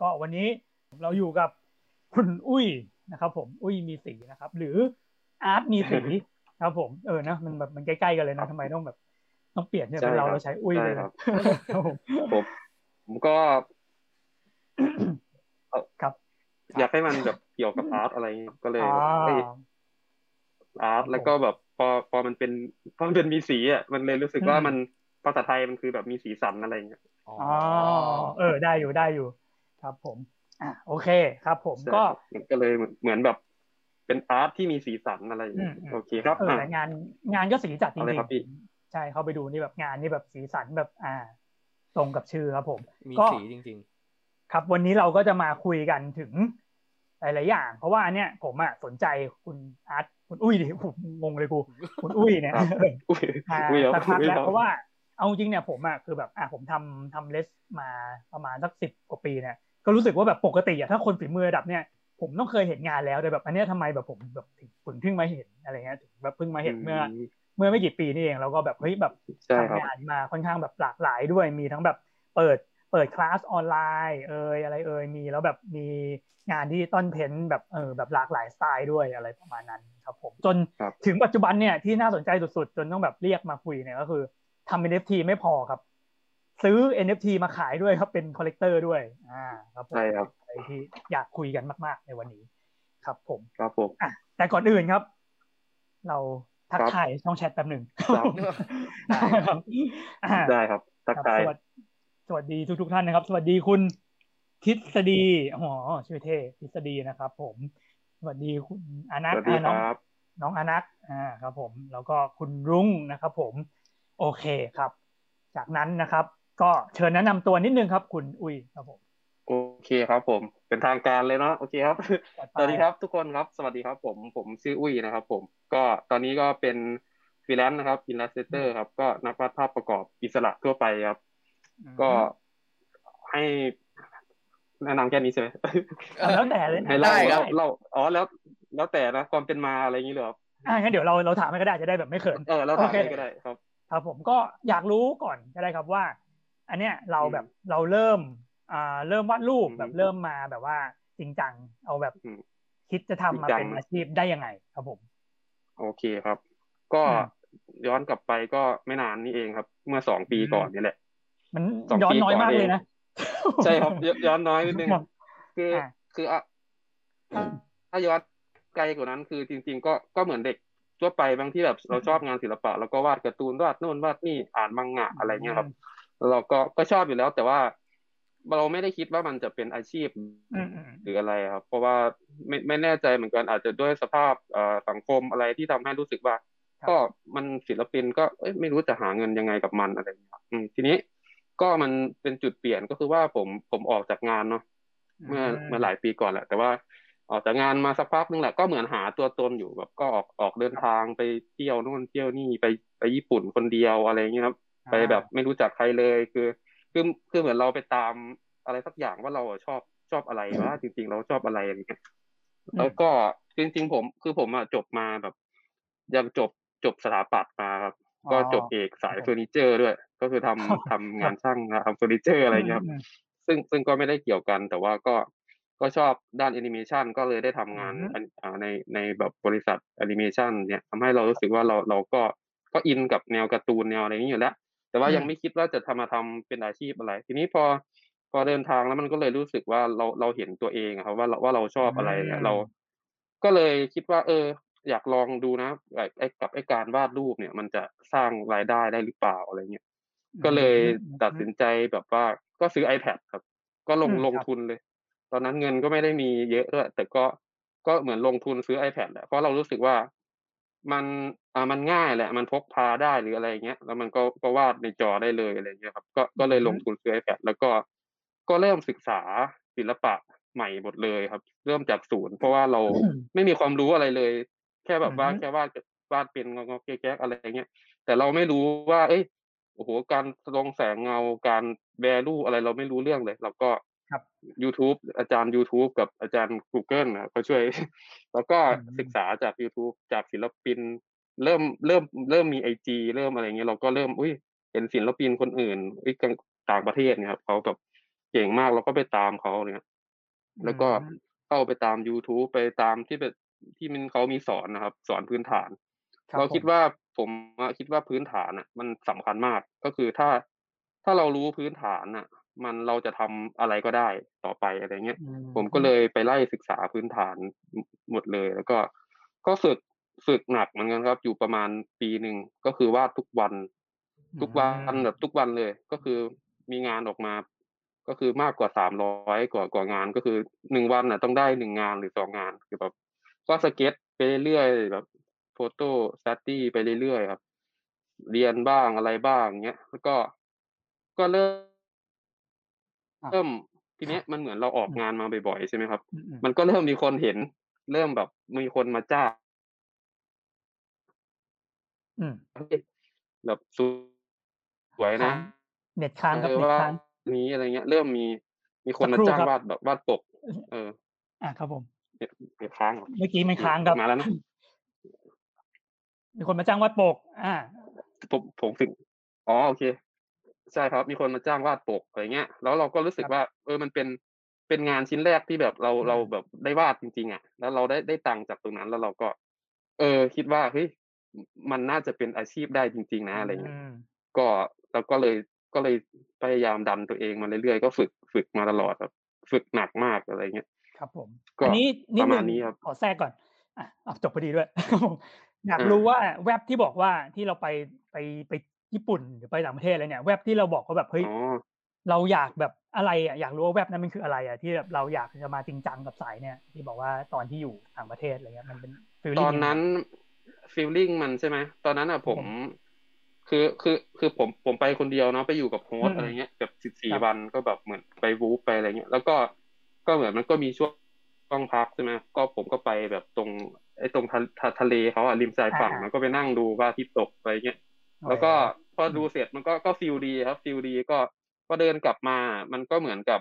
ก็วันนี้เราอยู่กับคุณอุ้ยนะครับ ผมอุ้ยมีสีนะครับ หรืออาร์ตมีสีครับผมเออนะมันแบบมันใกล้ๆกันเลยนะทำไมต้องแบบต้องเปลี่ยนเนี่ยเป็นเราเราใช้อุ้ยเลยครับผมผมก็ครับ อยากให้มันแบบเกี่ยวกับอาร์ตอะไรก็เลยอาร์ตแล้วก็แบบพอพอมันเป็นพอมันเป็นมีสีอะมันเลยรู้สึกว่ามันภาษาไทยมันคือแบบมีสีสันอะไรเงี้ยอ๋อเออได้อยู่ได้อยู่ ครับผมอะโอเคครับ ผมก็ก็เลยเหมือนแบบเป็นอาร์ตที่มีสีสันอะไรอย่างเงี้ยโอเคครับเออแต่งานงานก็สีจัดจริงๆใช่เข้าไปดูนี่แบบงานนี่แบบสีสันแบบอ่า ตรงกับชื่อครับผมมีสีจริง ๆ ครับวันนี้เราก็จะมาคุยกันถึงหลายๆอย่าง เพราะว่าเนี่ยผมอะสนใจคุณอาร์ตคุณอุ้ยดิผมงงเลยกูคุณอุ้ยเนี่ยสักพักแล้วเพราะว่าเอาจริงเนี่ยผมอะคือแบบอะผมทำทำเลสมาประมาณสักสิบกว่าปีเนี่ย ก็รู้สึกว่าแบบปกติอะถ้าคนฝีมือระดับเนี่ยผมต้องเคยเห็นงานแล้วแต่แบบอันนี้ทำไมแบบผมแบบถึงเพิ่งมาเห็นอะไรเงี้ยถึงแบบเพิ่งมาเห็นเมื่อ เมื่อไม่กี่ปีนี่เองแล้วก็แบบเฮ้ยแบบทำงานมาค่อนข้างแบบหลากหลายด้วยมีทั้งแบบเปิดเปิดคลาสออนไลน์เอ่ยอะไรเอ่ยมีแล้วแบบมีงานที่ต้น paint แบบเออแบบหลากหลายสไตล์ด้วยอะไรประมาณนั้นครับผมจนถึงปัจจุบันเนี่ยที่น่าสนใจสุดๆ จนต้องแบบเรียกมาคุยเนี่ยก็คือทำ NFT ไม่พอครับ ซื้อ NFT มาขายด้วยครับเป็น collector ด้วยอ่าครับใช่ครับอะไรที่อยากคุยกันมาก ๆ ในวันนี้ ครับผมครับผมอะแต่ก่อนอื่นครับ เราทักทายช่องแชทแป๊บหนึ่งได้ครับได้ครับทักทายสวัสดีทุก ๆ ท่านนะครับ สวัสดีคุณทฤษฎีอ๋อชื่อเท่ทฤษฎีนะครับ ผมสวัสดีคุณอนักน้องน้องอนักอ่าครับ ผม แล้วก็คุณรุ้งนะครับ ผม โอเคครับ จากนั้นนะครับ ก็เชิญแนะนำตัวนิดนึงครับ คุณอุ้ยครับผมโอเคครับ ผมเป็นทางการเลยเนาะโอเคครับสวัสดีครับ ทุกคนครับ สวัสดีครับ ผมผมชื่ออุ้ยนะครับ ผมก็ตอนนี้ก็เป็นฟรีแลนซ์นะครับ illustrator ครับ ก็นักวาดภาพประกอบอิสระทั่วไปครับ ก็ให้แนะนำแค่นี้ใช่ไหมแล้วแต่เลยได้ครับเราอ๋อแล้วแล้วแต่นะความเป็นมาอะไรอย่างนี้เหรออ่างั้นเดี๋ยวเราเราถามให้ก็ได้จะได้แบบไม่เขินเออเราถามให้ก็ได้ครับครับผมก็อยากรู้ก่อนก็ได้ครับว่า อันเนี้ยเราแบบเราเริ่มอ่าเริ่มวาดรูปแบบเริ่มมาแบบว่าจริงจังเอาแบบคิดจะทำมาเป็นอาชีพได้ยังไงครับผม โอเคครับ ก็ย้อนกลับไปก็ไม่นานนี่เองครับ เมื่อสองปีก่อนนี่แหละ มันย้อนน้อยมากเลยนะใช่ครับย้อนน้อยนิดนึงคือคืออะถ้าย้อนไกลกว่านั้นคือจริง ๆ ก็ก็เหมือนเด็กทั่วไปบางที่แบบเราชอบงานศิลปะ แล้วก็วาดการ์ตูนวาดโน่นวาดนี่อ่านมังงะอะไรเงี้ยครับ เราก็ก็ชอบอยู่แล้ว แต่ว่าเราไม่ได้คิดว่ามันจะเป็นอาชีพหรืออะไรครับ เพราะว่าไม่ไม่แน่ใจเหมือนกันอาจจะด้วยสภาพสังคมอะไรที่ทำให้รู้สึกว่า ก็มันศิลปินก็ไม่รู้จะหาเงินยังไงกับมันอะไรอย่างเงี้ยทีนี้ก็มันเป็นจุดเปลี่ยนก็คือว่าผมผมออกจากงานเนาะเมื่อเมื่อหลายปีก่อนแหละ แต่ว่าออกจากงานมาสักพักนึงแหละก็เหมือนหาตัวตนอยู่แบบก็ออกออกเดินทางไปเที่ยวนู่นเที่ยวนี่ไปไปญี่ปุ่นคนเดียวอะไรเงี้ยครับ ไปแบบไม่รู้จักใครเลยคือคือคือเหมือนเราไปตามอะไรสักอย่างว่าเราชอบชอบอะไรว่าจริง ๆ เราชอบอะไรอะไรเงี้ยแล้วก็จริง ๆ ผมคือผมอะจบมาแบบ ยังจบจบสถาปัตย์มาครับก็จบเอกสายเฟอร์นิเจอร์ด้วย ก็คือทำทำงานช่างทำเฟอร์นิเจอร์อะไรเงี้ยซึ่งซึ่งก็ไม่ได้เกี่ยวกัน แต่ว่าก็ก็ชอบด้านแอนิเมชันก็เลยได้ทำงานในในแบบบริษัทแอนิเมชันเนี่ยทำให้เรารู้สึกว่าเราเราก็ก็อินกับแนวการ์ตูนแนวอะไรนี้อยู่แล้ว แต่ว่ายังไม่คิดว่าจะทำมาทำเป็นอาชีพอะไร ทีนี้พอพอเดินทางแล้วมันก็เลยรู้สึกว่าเราเราเห็นตัวเองครับว่าว่าเราชอบอะไรเนี่ยเรา ก็เลยคิดว่า เออ อยากลองดูนะไอ้กับไอ้การวาดรูปเนี่ย มันจะสร้างรายได้ได้หรือเปล่าอะไรเงี้ยก็เลยตัดสินใจแบบว่าก็ซื้อ iPad ครับ ก็ลงลงทุนเลย ตอนนั้นเงินก็ไม่ได้มีเยอะด้วยแต่ก็ก็เหมือนลงทุนซื้อ iPad แหละเพราะเรารู้สึกว่า มันอ่ามันง่ายแหละ มันพกพาได้หรืออะไรเงี้ย แล้วมันก็ก็วาดในจอได้เลยอะไรเงี้ยครับ ก็ก็เลยลงทุนซื้อ iPad แล้วก็ก็เริ่มศึกษาศิลปะใหม่หมดเลยครับ เริ่มจากศูนย์เพราะว่าเราไม่มีความรู้อะไรเลย แค่แบบว่าแค่วาดวาดเป็นงอๆแก๊กๆอะไรเงี้ย แต่เราไม่รู้ว่า เอ้ยโอ้โหการลงแสงเงาการแวลูอะไรเราไม่รู้เรื่องเลย เราก็ ครับ YouTube อาจารย์ YouTube กับอาจารย์ Google นะเขาช่วย แล้วก็ศึกษาจาก YouTube จากศิลปิน เริ่มเริ่มเริ่มมีไอจีเริ่มอะไรเงี้ยเราก็เริ่มอุ้ยเห็นศิลปินคนอื่นอุ้ยต่างประเทศเนี่ยครับเขาแบบเก่งมากเราก็ไปตามเขาเนี่ยแล้วก็เข้าไปตาม youtube ไปตามที่เป็นที่มันเขามีสอนนะครับ สอนพื้นฐาน เราคิดว่าผมคิดว่าพื้นฐานอะ มันสำคัญมากก็คือถ้าถ้าเรารู้พื้นฐานอะ มันเราจะทำอะไรก็ได้ต่อไปอะไรเงี้ย ผมก็เลยไปไล่ศึกษาพื้นฐานหมดเลย แล้วก็ก็ฝึกฝึกหนักเหมือนกันครับ อยู่ประมาณปีหนึ่งก็คือวาดทุกวัน ทุกวันแบบทุกวันเลย ก็คือมีงานออกมา ก็คือมากกว่าสามร้อยกว่ากว่างานก็คือหนึ่งวันน่ะ ต้องได้หนึ่งงานหรือสองงานคือแบบก็สเก็ตไปเรื่อยๆแบบโฟโต้สตี้ไปเรื่อยๆครับ เรียนบ้างอะไรบ้างเงี้ยแล้วก็ก็เริ่ม เริ่มทีเนี้ยมันเหมือนเราออกงานมาบ่อยๆใช่ไหมครับ มันก็เริ่มมีคนเห็น เริ่มแบบมีคนมาจ้างแบบสวยนะเน็ตค้างครับเน็ตค้างนี้อะไรเงี้ย เริ่มมีมีคนมาจ้างวาดแบบวาดปก เออ อ่าครับผมเน็ตค้างเมื่อกี้มันค้างครับมาแล้วนะมีคนมาจ้างวาดปก อ่าผมผมถึงอ๋อโอเค ใช่ครับ มีคนมาจ้างวาดปกอะไรเงี้ย แล้วเราก็รู้สึกว่า เออมันเป็นเป็นงานชิ้นแรกที่แบบเราเราแบบได้วาดจริง ๆอะแล้วเราได้ได้ตังค์จากตรงนั้นแล้วเราก็ เออ คิดว่าเฮ้ยมันน่าจะเป็นอาชีพได้จริง ๆ นะอะไรเงี้ยก็แล้วก็เลยก็เลยพยายามดันตัวเองมาเรื่อยๆก็ฝึกฝึกมาตลอดครับ ฝึกหนักมากอะไรเงี้ยครับผมอันนี้ประมาณนี้ครับขอแทรกก่อนอะจบพอดีด้วยอยากรู้ว่าแว็บที่บอกว่าที่เราไปไปไป ญี่ปุ่นหรือไปต่างประเทศอะไรเนี่ยแว็บที่เราบอกว่าแบบเฮ้ยเราอยากแบบอะไรอะอยากรู้ว่าแว็บนั้นมันคืออะไรอะที่แบบเราอยากจะมาจริงจังกับสายเนี่ย ที่บอกว่าตอนที่อยู่ต่างประเทศอะไรเงี้ยมันเป็นตอนนั้นฟีลลิ่งมันใช่ไหมตอนนั้นอะผม คือคือคือผมผมไปคนเดียวเนาะไปอยู่กับโฮสอะไรเงี้ยแบบสิบสี่วันก็แบบเหมือนไปวูฟไปอะไรเงี้ยแล้วก็ก็เหมือนมันก็มีช่วงต้องพักใช่ไหมก็ผมก็ไปแบบตรงไอ้ตรงทะเลเขาอะริมชายฝั่งมันก็ไปนั่งดูอาทิตย์ตกไปเงี้ยแล้วก็ พอดูเสร็จมันก็ก็ feel ดีครับ feel ดีก็ก็เดินกลับมา มันก็เหมือนกับ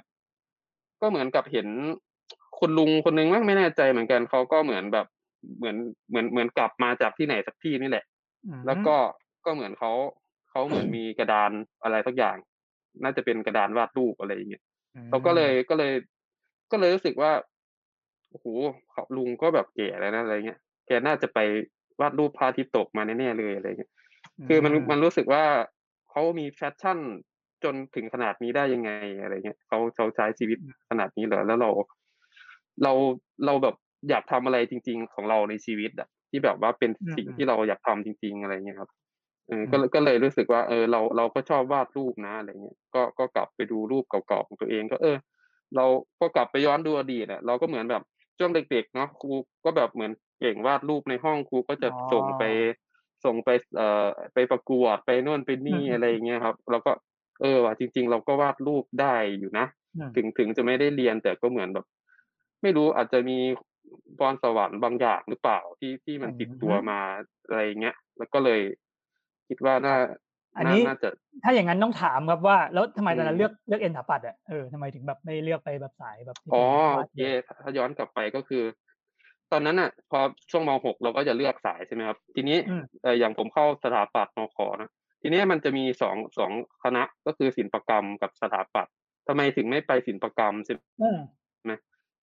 ก็เหมือนกับเห็นคุณลุงคนนึงมั้งไม่แน่ใจเหมือนกันเขาก็เหมือนแบบเหมือนเหมือนเหมือนกลับมาจากที่ไหนสักที่นี่แหละ แล้วก็ก็เหมือนเขาเขาเหมือนมีกระดานอะไรสักอย่าง น่าจะเป็นกระดานวาดรูปอะไรอย่างเงี้ยเขาก็เลยก็เลย ก็เลยรู้สึกว่าโอ้โหลุงก็แบบเก๋แล้วนะอะไรเงี้ยแกน่าจะไปวาดรูปพระอาทิตย์ตกมาแน่ๆเลยอะไรเงี้ย คือมันมันรู้สึกว่าเขามีแฟชั่นจนถึงขนาดนี้ได้ยังไงอะไรเงี้ยเขาเขาใช้ชีวิตขนาดนี้เหรอแล้วเรา เราเราแบบอยากทำอะไรจริง ๆ ของเราในชีวิตอะที่แบบว่าเป็นสิ่งที่เราอยากทำจริง ๆ อะไรเงี้ยครับเออก็ก็เลยรู้สึกว่า เออ เราเราก็ชอบวาดรูปนะอะไรเงี้ยก็ก็กลับไปดูรูปเก่าๆของตัวเอง ก็เออ เราก็กลับไปย้อนดูอดีตอะเราก็เหมือนแบบช่วงเด็กๆเนาะครูก็แบบเหมือนเก่งวาดรูปในห้องครูก็จะส่งไป ส่งไปเอ่อไปประกวดไปโน่นไปนี่อะไรเงี้ยครับ เราก็เออว่ะจริง ๆ เราก็วาดรูปได้อยู่นะ ถึงถึงจะไม่ได้เรียนแต่ก็เหมือนแบบ ไม่รู้อาจจะมีพรสวรรค์บางอย่างหรือเปล่าที่ที่มันติดตัวมาอะไรเงี้ยแล้วก็เลยคิดว่าน่าอันนี้น่าจะถ้าอย่างนั้นต้องถามครับว่า แล้วทำไมตอนนั้นเลือกเลือกเอ็นถาปัดอะเออทำไมถึงแบบไม่เลือกไปแบบสายแบบอ๋อโอเคถ้าย้อนกลับไปก็คือ ตอนนั้นอะ พอช่วงมหกเราก็จะเลือกสายใช่ไหมครับ ทีนี้เอออย่างผมเข้าสถาปัตย์มขนะทีนี้มันจะมีสองสองคณะก็คือศิลปกรรมกับสถาปัตย์ทำไมถึงไม่ไปศิลปกรรมใช่ไหม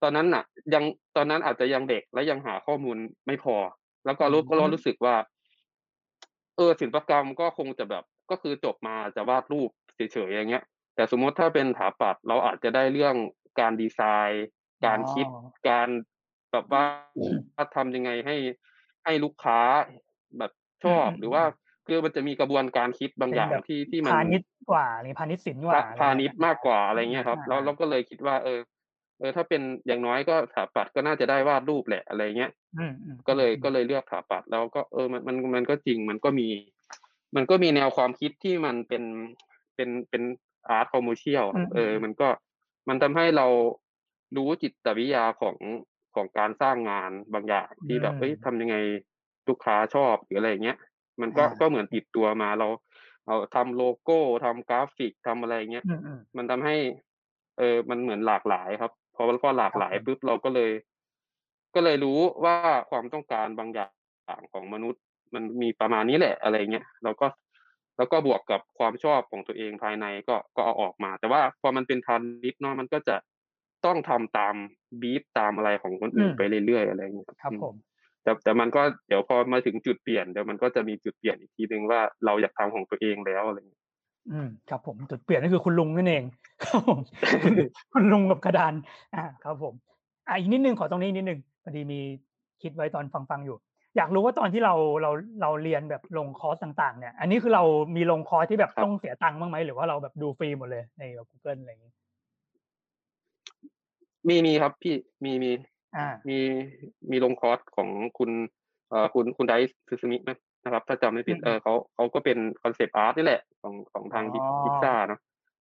ตอนนั้นอะ ยังตอนนั้นอาจจะยังเด็กและยังหาข้อมูลไม่พอ แล้วก็รู้ก็รู้สึกว่า เออศิลปกรรมก็คงจะแบบก็คือจบมาจะวาดรูปเฉยๆอย่างเงี้ย แต่สมมติถ้าเป็นถาปัดเราอาจจะได้เรื่องการดีไซน์ การคิดการ แบบว่าทำยังไงให้ให้ลูกค้าแบบชอบหรือว่าคือมันจะมีกระบวนการคิดบางอย่างที่ที่มันพาณิชย์กว่าหรือพาณิชย์ศิลป์กว่าพาณิชย์มากกว่าอะไรเงี้ยครับ แล้วเราก็เลยคิดว่า เออ เออ ถ้าเป็นอย่างน้อยก็ถาปัดก็น่าจะได้วาดรูปแหละอะไรเงี้ยก็เลยก็เลยเลือกถาปัดแล้วก็เออมันมันมันก็จริงมันก็มี มันก็มีแนวความคิดที่มันเป็นเป็นเป็น art commercial เออ มันก็มันทำให้เรารู้จิตวิทยาของ ของการสร้างงานบางอย่างที่แบบเฮ้ยทำยังไงลูกค้าชอบหรืออะไรเงี้ย มันก็ก็เหมือนติดตัวมาเรา เอาทำโลโก้ทำกราฟิกทำอะไรเงี้ยมันทำให้ เออมันเหมือนหลากหลายครับพอพอหลากหลายปุ๊บเราก็เลย ก็เลยรู้ว่าความต้องการบางอย่างของมนุษย์ มันมีประมาณนี้แหละอะไรเงี้ยเราก็แล้วก็บวกกับความชอบของตัวเองภายในก็ก็เอาออกมา แต่ว่าพอมันเป็นทันนิดเนาะมันก็จะ ต้องทำตามบีฟตามอะไรของคนอื่นไปเรื่อยๆอะไรอย่างเงี้ยครับผมแต่แต่มันก็เดี๋ยวพอมาถึงจุดเปลี่ยนเดี๋ยวมันก็จะมีจุดเปลี่ยนอีกทีหนึ่งว่าเราอยากทำของตัวเองแล้วอะไรอย่างเงี้ยอืมครับผมจุดเปลี่ยนนั่นคือคุณลุงนั่นเองครับผมคุณลุงกับกระดานอ่าครับผมอ่าอีกนิดนึงขอตรงนี้นิดนึงพอดีมีคิดไว้ตอนฟังฟังอยู่ อยากรู้ว่าตอนที่เราเราเราเรียนแบบลงคอร์สต่าง ๆ เนี่ย อันนี้คือเรามีลงคอร์สที่แบบต้องเสียตังค์บ้างไหมหรือว่าเราแบบดูฟรีหมดเลยในแบบ Google อะไรอย่างนี้ มีมีครับพี่มีมีมีมีลงคอร์สของคุณเอ่อคุณคุณไดซ์สึสึมินะครับ ถ้าจำไม่ผิดเออเขาเขาก็เป็น concept art นี่แหละ ของของทางพิกซาร์เนาะ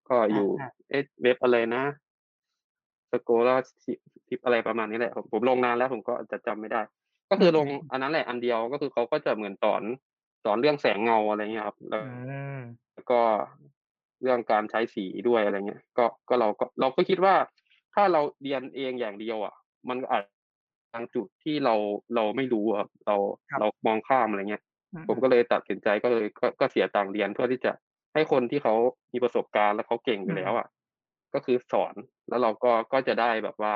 ก็อยู่เอเว็บอะไรนะสโกลาทิปอะไรประมาณนี้แหละผมผมลงนานแล้วผมก็จะจำไม่ได้ ก็คือลงอันนั้นแหละอันเดียวก็คือเขาก็จะเหมือนสอนสอนเรื่องแสงเงาอะไรเงี้ยครับแล้วก็เรื่องการใช้สีด้วยอะไรเงี้ย ก็ก็เราก็เราก็คิดว่า ถ้าเราเรียนเองอย่างเดียวอะ มันอาจบางจุดที่เราเราไม่รู้ครับเราเรามองข้ามอะไรเงี้ย ผมก็เลยตัดสินใจก็เลยก็ก็เสียตังค์เรียนเพื่อที่จะให้คนที่เขามีประสบการณ์แล้วเขาเก่งไปแล้วอะ ก็คือสอนแล้วเราก็ก็จะได้แบบว่า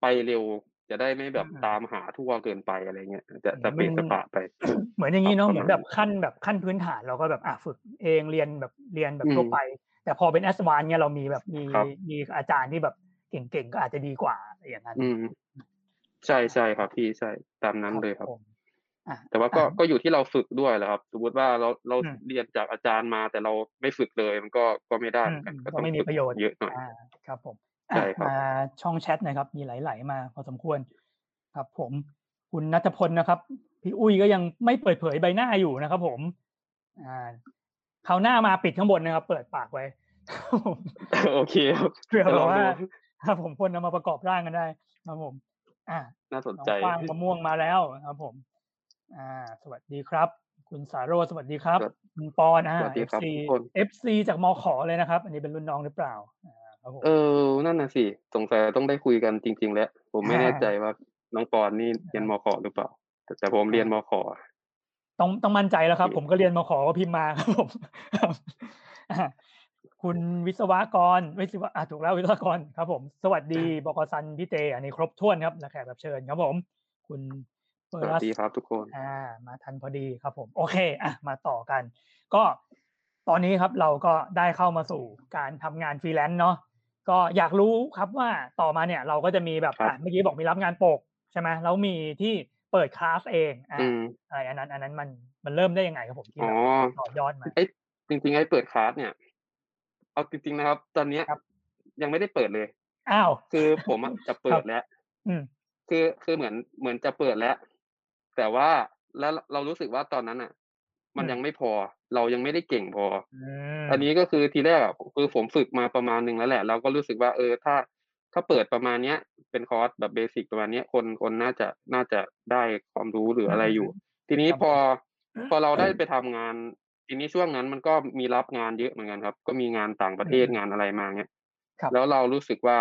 ไปเร็วจะได้ไม่แบบตามหาทั่วเกินไปอะไรเงี้ยจะจะเป็นสปะไป เหมือนอย่างนี้เนาะเหมือนแบบขั้นแบบขั้นพื้นฐานเราก็แบบอะฝึกเองเรียนแบบเรียนแบบทั่วไป แต่พอเป็นแอสวานเนี่ยเรามีแบบมีมีอาจารย์ที่แบบ เก่งๆก็อาจจะดีกว่าอย่างนั้นใช่ใช่ครับพี่ใช่ตามนั้นเลยครับแต่ว่าก็ก็อยู่ที่เราฝึกด้วยแหละครับสมมติว่าเราเราเรียนจากอาจารย์มาแต่เราไม่ฝึกเลยมันก็ก็ไม่ได้กันก็ไม่มีประโยชน์เยอะหน่อยครับผมใช่ครับมาช่องแชทนะครับ มีไหลๆมาพอสมควร ครับ ผมคุณนัทพลนะครับ พี่อุ้ยก็ยังไม่เปิดเผยใบหน้าอยู่นะครับ ผมอ่าเขาหน้ามาปิดข้างบนนะครับ เปิดปากไว้โอเคเพื่อแบบว่า ครับผมคนนำมาประกอบร่างกันได้ ครับผม อ่าน่าสนใจฟางมะม่วงมาแล้วครับ ผม อ่า สวัสดีครับ คุณสารโรสวัสดีครับ คุณปอนอ่าเอฟซีเอฟซีจากมอขอเลยนะครับ อันนี้เป็นรุ่นน้องหรือเปล่าเออ นั่นน่ะสิสงสัยต้องได้คุยกันจริง ๆ แล้ว ผมไม่แน่ใจว่าน้องปอนนี่เรียนมอขอหรือเปล่า แต่แต่ผมเรียนมอขอต้องต้องมั่นใจแล้วครับ ผมก็เรียนมอขอก็พิมพ์มาครับผม คุณวิศวกรวิศวะถูกแล้ววิศวกรครับผม สวัสดีบกซันพี่เตอันนี้ครบถ้วนครับและแขกรับเชิญครับผม คุณเปิดสวัสดีครับทุกคนอ่ามาทันพอดีครับผม โอเคอะมาต่อกัน ก็ตอนนี้ครับเราก็ได้เข้ามาสู่การทำงานฟรีแลนซ์เนาะก็อยากรู้ครับว่าต่อมาเนี่ย เราก็จะมีแบบเมื่อกี้บอกมีรับงานปกใช่ไหมแล้วมีที่เปิดคลาสเองอ่าอะไรอันนั้น อันนั้นมันมันเริ่มได้ยังไงครับผมที่ต่อยอดมาไอ้จริงๆไอ้เปิดคลาสเนี่ย เอาจริงๆนะครับ ตอนนี้ยังไม่ได้เปิดเลย อ้าว คือผมจะเปิดแล้วคือคือเหมือนเหมือนจะเปิดแล้ว แต่ว่าแล้วเรารู้สึกว่าตอนนั้นอะ มันยังไม่พอ เรายังไม่ได้เก่งพออันนี้ก็คือทีแรกคือผมฝึกมาประมาณหนึ่งแล้วแหละ เราก็รู้สึกว่าเออถ้า ถ้าเปิดประมาณเนี้ย เป็นคอร์สแบบเบสิกประมาณเนี้ยคนคนน่าจะน่าจะได้ความรู้หรืออะไรอยู่ ทีนี้พอพอเราได้ไปทำงาน ทีนี้ช่วงนั้นมันก็มีรับงานเยอะเหมือนกันครับ ก็มีงานต่างประเทศงานอะไรมาเนี้ยแล้วเรารู้สึกว่า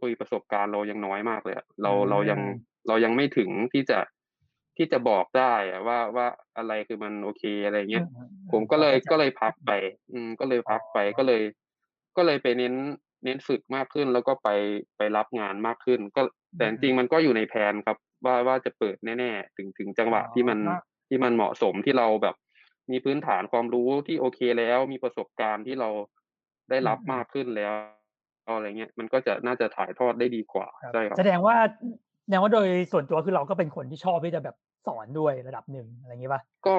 อุ้ยประสบการณ์เรายังน้อยมากเลยเราเรายังเรายังไม่ถึงที่จะที่จะบอกได้ว่าว่าอะไรคือมันโอเคอะไรเงี้ยผมก็เลยก็เลยพักไป อืมก็เลยพักไปก็เลย ก็เลยไปเน้นเน้นฝึกมากขึ้นแล้วก็ไปไปรับงานมากขึ้น ก็แต่จริงมันก็อยู่ในแผนครับ ว่าว่าจะเปิดแน่ๆถึงถึงจังหวะที่มันที่มันเหมาะสมที่เราแบบ มีพื้นฐานความรู้ที่โอเคแล้ว มีประสบการณ์ที่เราได้รับมากขึ้นแล้วอะไรเงี้ยมันก็จะน่าจะถ่ายทอดได้ดีกว่าใช่ครับแสดงว่าแสดงว่าโดยส่วนตัวคือเราก็เป็นคนที่ชอบที่จะแบบสอนด้วยระดับหนึ่งอะไรเงี้ยป่ะก็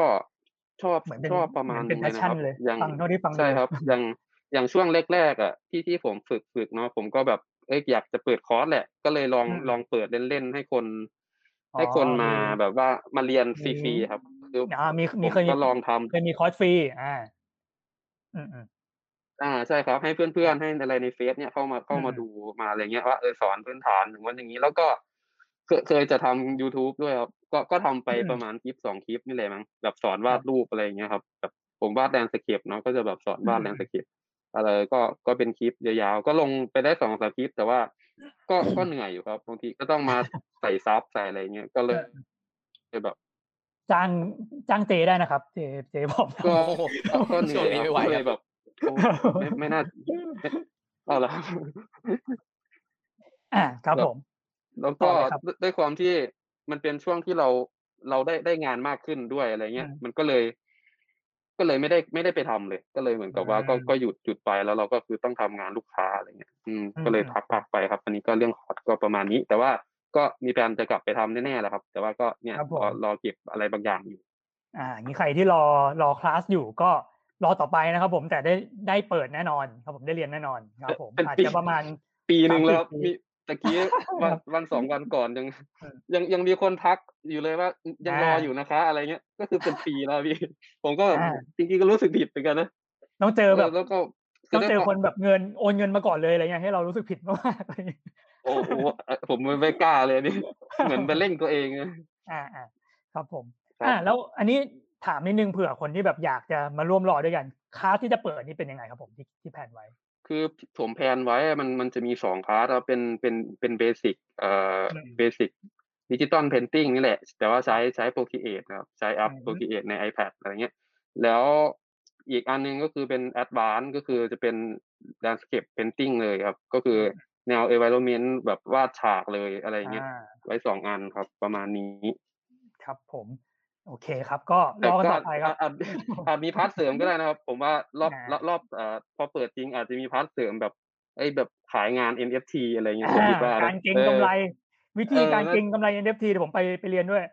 ชอบชอบประมาณนึงนะครับอย่างใช่ครับอย่างอย่างช่วงแรกๆอะที่ที่ผมฝึกฝึกเนาะผมก็แบบเอ้ยอยากจะเปิดคอร์สแหละ ก็เลยลองลองเปิดเล่นๆให้คน ให้คนมาแบบว่ามาเรียนฟรีๆครับ คืออ่ามีมีเคยก็ลองทำเคยมีคอร์สฟรีอ่าอืมอืมอ่าใช่ครับให้เพื่อนๆให้อะไรในเฟซเนี่ยเข้ามาเข้ามาดูมาอะไรเงี้ยว่าเออสอนพื้นฐานถึงวันอย่างนี้ แล้วก็เคยเคยจะทำ youtube ด้วยครับ ก็ก็ทำไปประมาณคลิปสองคลิปนี่เลยมั้งแบบสอนวาดรูปอะไรเงี้ยครับแบบผมวาด landscape เนาะก็จะแบบสอนวาด landscape อะไรก็ก็เป็นคลิปยาวๆก็ลงไปได้สองสามคลิป แต่ว่าก็ก็เหนื่อยอยู่ครับบางทีก็ต้องมาใส่ sub ใส่อะไรเงี้ยก็เลยแบบ จ้างจ้างเจได้นะครับ เจเจบอกก็ก็เหนื่อยไม่ไหวเลยแบบไม่น่าเอาละอ่าครับผม แล้วก็ด้วยความที่มันเป็นช่วงที่เราเราได้ได้งานมากขึ้นด้วยอะไรเงี้ย มันก็เลย ก็เลยไม่ได้ไม่ได้ไปทำเลย ก็เลยเหมือนกับว่าก็ก็หยุดหยุดไปแล้วเราก็คือต้องทำงานลูกค้าอะไรเงี้ย อืมก็เลยพักพักไปครับ อันนี้ก็เรื่องคอร์ดก็ประมาณนี้ แต่ว่า ก็มีแผนจะกลับไปทำแน่ๆแหละครับ แต่ว่าก็เนี่ยรอรอเก็บอะไรบางอย่างอยู่ อ่างี้ใครที่รอรอคลาสอยู่ก็รอต่อไปนะครับผมแต่ได้ได้เปิดแน่นอนครับผมได้เรียนแน่นอนครับผมอาจจะประมาณปีหนึ่งแล้วมีตะกี้วันวันสองวันก่อนยัง ยังยังมีคนทักอยู่เลยว่า ยังรออยู่นะคะ อะไรเงี้ย ก็คือเป็นปีแล้วพี่ ผมก็จริงๆก็รู้สึกผิดเหมือนกันนะต้องเจอแบบแล้วก็ ต้องเจอคนแบบเงินโอนเงินมาก่อนเลยอะไรเงี้ยให้เรารู้สึกผิดมากโอ้โหผมไม่กล้าเลยนี่เหมือนไปเล่งตัวเองอ่าอ่าครับผม อ่า แล้วอันนี้ถามนิดนึงเผื่อคนที่แบบอยากจะมาร่วมรอด้วยกันคลาสที่จะเปิดนี่เป็นยังไงครับผมที่ที่แผนไว้ คือผม plan ไว้มันมันจะมีสองคลาสเป็นเป็นเป็น basic เอ่อ basic digital painting นี่แหละ แต่ว่าใช้ใช้ Procreate นะครับใช้แอป Procreate ใน iPad อะไรเงี้ย แล้ว อีกอันนึงก็คือเป็น advance ก็คือจะเป็น landscape painting เลยครับ ก็คือแนว environment แบบวาดฉากเลยอะไรเงี้ยไว้สองอันครับประมาณนี้ ครับผม โอเคครับ ก็รอกันต่อไปครับอาจมี part เสริมก็ได้นะครับ ผมว่ารอบรอบอ่าพอเปิดจริงอาจจะมี part เสริมแบบไอ้แบบขายงาน NFT อะไรเงี้ยการเก็งกำไร วิธีการเก็งกำไร NFT เดี๋ยวผมไปไปเรียนด้วย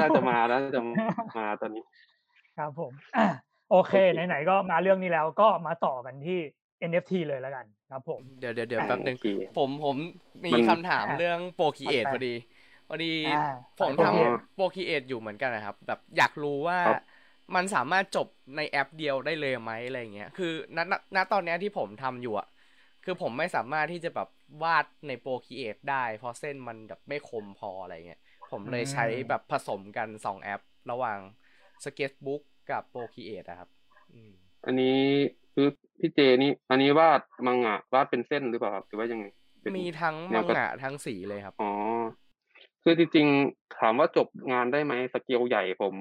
น่าจะมาแล้วจะมาตอนนี้ ครับผมอ่า โอเค ไหนๆก็มาเรื่องนี้แล้วก็มาต่อกันที่ NFT เลยแล้วกันครับผม เดี๋ยวเดี๋ยวเดี๋ยวแป๊บนึงผมผมมีคำถามเรื่อง Procreate พอดีพอดีผมทำ Procreate อยู่เหมือนกันนะครับ แบบอยากรู้ว่ามันสามารถจบในแอปเดียวได้เลยไหมอะไรเงี้ย คือณณตอนนี้ที่ผมทำอยู่อะ คือผมไม่สามารถที่จะแบบวาดใน Procreate ได้ เพราะเส้นมันแบบไม่คมพออะไรเงี้ย ผมเลยใช้แบบผสมกันสองแอป ระหว่างสเก็ตบุ๊กกับ Procreate นะครับอันนี้คือพี่เจนี่อันนี้วาดมังงะวาดเป็นเส้นหรือเปล่าครับหรือว่ายังไงมีทั้งมังงะทั้งสีเลยครับอ๋อคือจริงๆถามว่าจบงานได้ไหมสเกลใหญ่ผม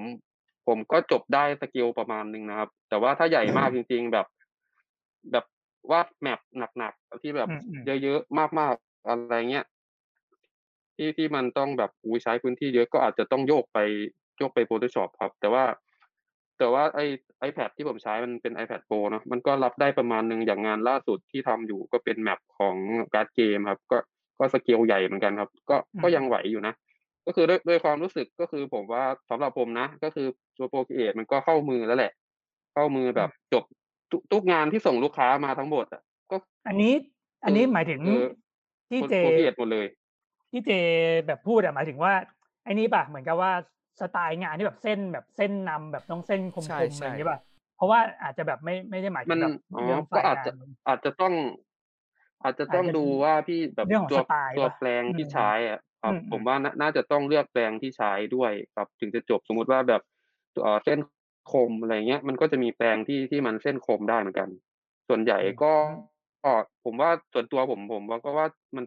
ผมก็จบได้สเกลประมาณหนึ่งนะครับ แต่ว่าถ้าใหญ่มากจริง ๆ แบบ แบบวาด map หนักๆที่แบบ เยอะๆมากๆอะไรเงี้ยที่ที่มันต้องแบบอุ้ใช้พื้นที่เยอะก็อาจจะต้องโยกไปโยกไป Photoshop ครับ แต่ว่า แต่ว่าไอ iPad ที่ผมใช้มันเป็น iPad Pro เนาะมันก็รับได้ประมาณหนึ่งอย่างงานล่าสุดที่ทำอยู่ก็เป็น map ของการ์ดเกมครับ ก็ก็สเกลใหญ่เหมือนกันครับ ก็ก็ยังไหวอยู่นะ ก็คือด้วยด้วยความรู้สึกก็คือผมว่าสำหรับผมนะ ก็คือตัว Procreate มันก็เข้ามือแล้วแหละ เข้ามือแบบจบทุกงานที่ส่งลูกค้ามาทั้งหมดอะก็อันนี้ อันนี้หมายถึงที่เจหมดเลย ที่เจแบบพูดอะหมายถึงว่าไอ้นี้ป่ะเหมือนกับว่า สไตล์งานที่แบบเส้นแบบเส้นนำแบบต้องเส้นคมๆอะไรอย่างนี้ป่ะเพราะว่าอาจจะแบบไม่ไม่ได้หมายถึงแบบเรื่องก็อาจจะอาจจะต้อง อาจจะต้องดูว่าพี่แบบตัวตัวแปลงที่ใช้อะครับผมว่าน่าจะต้องเลือกแปลงที่ใช้ด้วยครับถึงจะจบสมมุติว่าแบบเส้นคมอะไรเงี้ย มันก็จะมีแปลงที่ที่มันเส้นคมได้เหมือนกัน ส่วนใหญ่ก็ก็ผมว่าส่วนตัวผมผมว่าก็ว่ามัน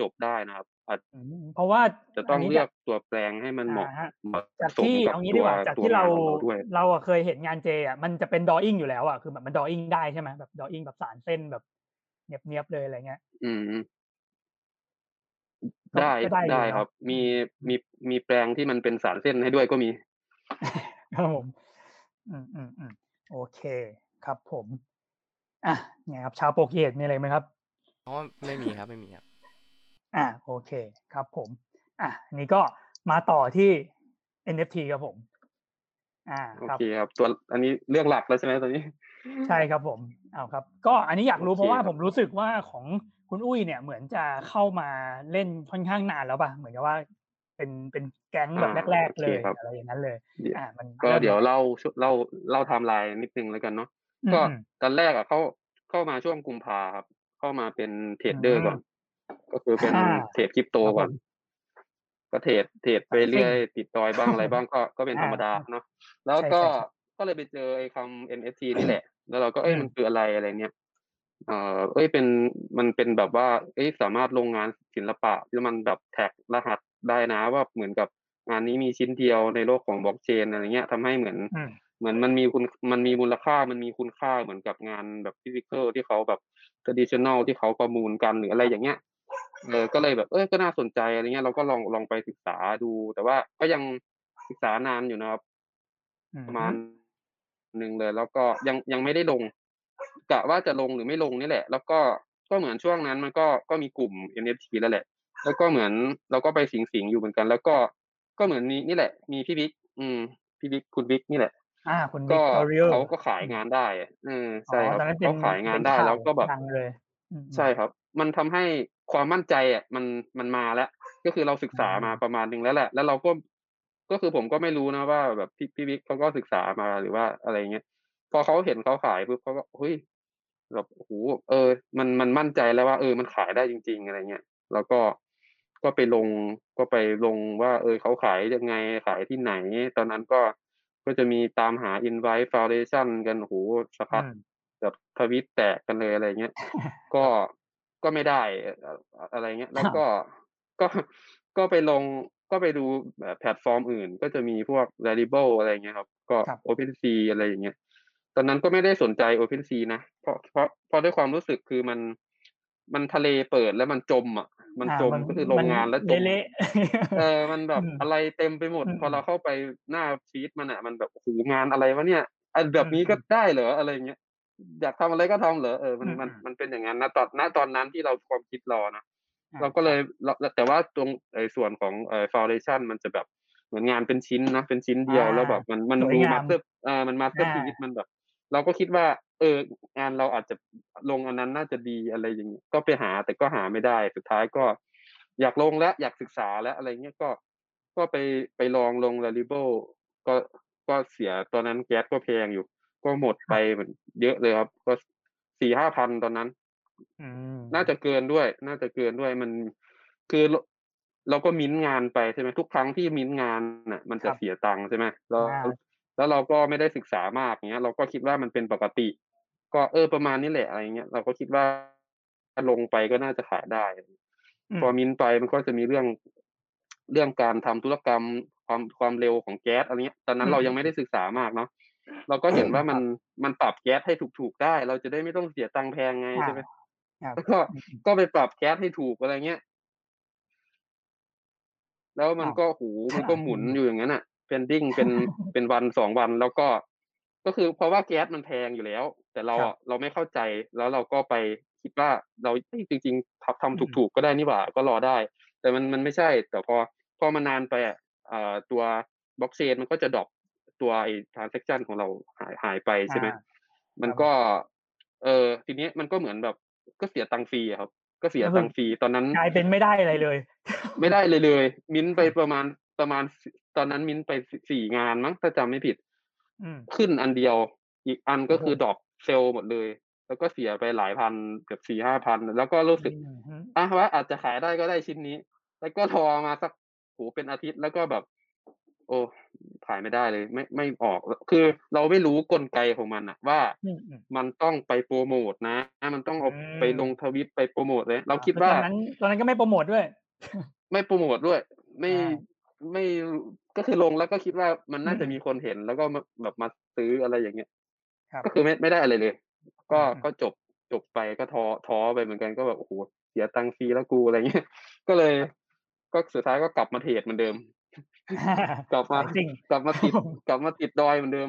จบได้นะครับ เพราะว่าจะต้องเลือกตัวแปลงให้มันเหมาะจากที่เอางี้ดีกว่าจากที่เราเราเคยเห็นงานเจอะมันจะเป็นดออิ่งอยู่แล้วอะคือแบบมันดออิ่งได้ใช่ไหมแบบดออิ่งแบบสารเส้นแบบเนียบๆเลยอะไรเงี้ย อืมได้ได้ครับ มีมีมีแปลงที่มันเป็นสารเส้นให้ด้วยก็มี ครับผมอืมอืมอืมโอเค ครับผม อะไงครับ ชาวโปรเกตมีอะไรไหมครับอ๋อไม่มีครับไม่มีครับ อ่าโอเคครับผมอะนี่ก็มาต่อที่ NFT ครับผม อ่าโอเคครับ ตัวอันนี้เรื่องหลักแล้วใช่ไหมตอนนี้ ใช่ครับผมเอาครับ ก็อันนี้อยากรู้เพราะว่าผมรู้สึกว่าของคุณอุ้ยเนี่ยเหมือนจะเข้ามาเล่นค่อนข้างนานแล้วป่ะ เหมือนกับว่า เป็นเป็นแก๊งแบบแรกๆเลยอะไรอย่างนั้นเลยอ่า มันก็เดี๋ยวเล่าเล่าเล่าไทม์ไลน์นิดนึงแล้วกันเนาะก็ตอนแรกอะเขาเข้ามาช่วงกุมภาครับ เข้ามาเป็น trader ก่อน ก็คือเป็น trade crypto ก่อนก็ trade trade ไปเรื่อยติดดอยบ้างอะไรบ้างก็ก็เป็นธรรมดาเนาะแล้วก็ก็เลยไปเจอไอ้คำ NFT นี่แหละ แล้วเราก็เอ้ยมันคืออะไรอะไรเนี้ยเออเอ้ยเป็นมันเป็นแบบว่า เอ้ยสามารถลงงานศิลปะที่มันแบบ tag รหัสได้นะว่าเหมือนกับงานนี้มีชิ้นเดียวในโลกของบล็อกเชนอะไรเงี้ยทำให้เหมือนเหมือนมันมีคุณมันมีมูลค่ามันมีคุณค่าเหมือนกับงานแบบ physical ที่เขาแบบ traditional ที่เขาประมูลกันหรืออะไรอย่างเงี้ย เออก็เลยแบบเออก็น่าสนใจอะไรเงี้ยเราก็ลองลองไปศึกษาดู แต่ว่าก็ยังศึกษานานอยู่นะครับ ประมาณหนึ่งเลย แล้วก็ยังยังไม่ได้ลงกะว่าจะลงหรือไม่ลงนี่แหละ แล้วก็ก็เหมือนช่วงนั้นมันก็ก็มีกลุ่ม NFT แล้วแหละ แล้วก็เหมือนเราก็ไปสิงสิงอยู่เหมือนกัน แล้วก็ก็เหมือนมีนี่แหละ มีพี่บิ๊กอืมพี่บิ๊กคุณบิ๊กนี่แหละอ่าคุณก็เขาก็ขายงานได้เออใช่ครับเขาขายงานได้แล้วก็แบบใช่ครับ มันทำให้ ความมั่นใจอะมันมันมาแล้ว ก็คือเราศึกษามาประมาณหนึ่งแล้วแหละ แล้วเราก็ก็คือผมก็ไม่รู้นะว่าแบบพี่พี่บิ๊กเขาก็ศึกษามาหรือว่าอะไรเงี้ยพอเขาเห็นเขาขายปุ๊บเขาก็เฮ้ยแบบโอ้โหเออ มันมันมั่นใจแล้วว่า เออมันขายได้จริง ๆ อะไรเงี้ยแล้วก็ก็ไปลงก็ไปลงว่า เออเขาขายยังไงขายที่ไหน ตอนนั้นก็ก็จะมีตามหา invite foundation กันโหสะพัดแบบทวิตแตกกันเลยอะไรเงี้ย ก็ ก็ไม่ได้อะไรเงี้ย แล้วก็ก็ก็ไปลงก็ไปดูแบบแพลตฟอร์มอื่น ก็จะมีพวก Rarible อะไรเงี้ยครับ ก็ OpenSea อะไรอย่างเงี้ยตอนนั้นก็ไม่ได้สนใจ OpenSea นะเพราะเพราะเพราะด้วยความรู้สึกคือมันมันทะเลเปิดแล้วมันจมอะ มันจมก็คือลงงานแล้วจมเออมันแบบอะไรเต็มไปหมด พอเราเข้าไปหน้า feed มันอะ มันแบบโอ้โหงานอะไรวะเนี่ยอันแบบนี้ก็ได้เหรออะไรเงี้ย อยากทำอะไรก็ทำเหรอเออมันมันมันเป็นอย่างนั้นนะตอนณตอนนั้นที่เราความคิดเรานะเราก็เลยแต่ว่าตรงไอ้ส่วนของเอ่อ Foundation มันจะแบบเหมือนงานเป็นชิ้นนะเป็นชิ้นเดียวแล้วแบบมันมันดู master เออมัน masterpiece มันแบบ เราก็คิดว่า เอองานเราอาจจะลงอันนั้นน่าจะดีอะไรอย่างนี้ก็ไปหาแต่ก็หาไม่ได้สุดท้ายก็ อยากลงแล้วอยากศึกษาแล้วอะไรเงี้ยก็ก็ไปไปลองลง l a ลิเบิลก็ก็เสียตอนนั้นแก๊สก็แพงอยู่ ก็หมดไปเหมือนเยอะเลยครับ ก็สี่ห้าพันตอนนั้นน่าจะเกินด้วย น่าจะเกินด้วยมันคือเราก็มิ้นงานไปใช่ไหมทุกครั้งที่มิ้นงานน่ะ มันจะเสียตังค์ใช่ไหมแล้วแล้วเราก็ไม่ได้ศึกษามากเงี้ย เราก็คิดว่ามันเป็นปกติ ก็เออประมาณนี้แหละอะไรเงี้ยเราก็คิดว่าถ้าลงไปก็น่าจะขายได้ พอมิ้นไปมันก็จะมีเรื่องเรื่องการทำธุรกรรมความความเร็วของแก๊สอะไรเงี้ย ตอนนั้นเรายังไม่ได้ศึกษามากเนาะ เราก็เห็นว่ามันมันปรับแก๊สให้ถูกๆได้ เราจะได้ไม่ต้องเสียตังค์แพงไงใช่ไหมแล้วก็ก็ไปปรับแก๊สให้ถูกอะไรเงี้ยแล้วมันก็หูมันก็หมุนอยู่อย่างนั้นอะเป็นดิ้งเป็นเป็นวันสองวันแล้วก็ ก็คือเพราะว่าแก๊สมันแพงอยู่แล้ว แต่เราเราไม่เข้าใจแล้วเราก็ไปคิดว่าเราจริงๆทำทำถูกๆก็ได้นี่หว่า ก็รอได้ แต่มันมันไม่ใช่ แต่พอพอมานานไปอ่าตัวบล็อกเชนมันก็จะดรอป ตัวไอ้ transaction ของเราหายหายไปใช่ไหมมันก็ เออทีนี้มันก็เหมือนแบบ ก็เสียตังฟรีครับ ก็เสียตังฟรีตอนนั้นกลายเป็นไม่ได้อะไรเลย ไม่ได้เลยเลย มิ้นไปประมาณประมาณตอนนั้นมิ้นไปสี่งานมั้งถ้าจำไม่ผิดขึ้นอันเดียว อีกอันก็คือดอกเซลล์หมดเลย แล้วก็เสียไปหลายพันเกือบสี่ห้าพัน แล้วก็รู้สึกอะว่าอาจจะขายได้ก็ได้ชิ้นนี้ แล้วก็ทอมาสักโหเป็นอาทิตย์แล้วก็แบบ โอ้ขายไม่ได้เลย ไม่ไม่ออกคือเราไม่รู้กลไกของมันอะว่ามันต้องไปโปรโมทนะ มันต้องเอาไปลงทวิตไปโปรโมทเลย เราคิดว่าตอนนั้นตอนนั้นก็ไม่โปรโมทด้วย ไม่โปรโมทด้วย ไม่ไม่ก็คือลงแล้วก็คิดว่ามันน่าจะมีคนเห็นแล้วก็แบบมาซื้ออะไรอย่างเงี้ยก็คือไม่ไม่ได้อะไรเลย ก็ก็จบจบไปก็ท้อท้อไปเหมือนกันก็แบบโอ้โหเสียตังค์ฟรีแล้วกูอะไรเงี้ยก็เลย ก็สุดท้ายก็กลับมาเทรดเหมือนเดิม กลับมากลับมาติดกลับมาติดดอยเหมือนเดิม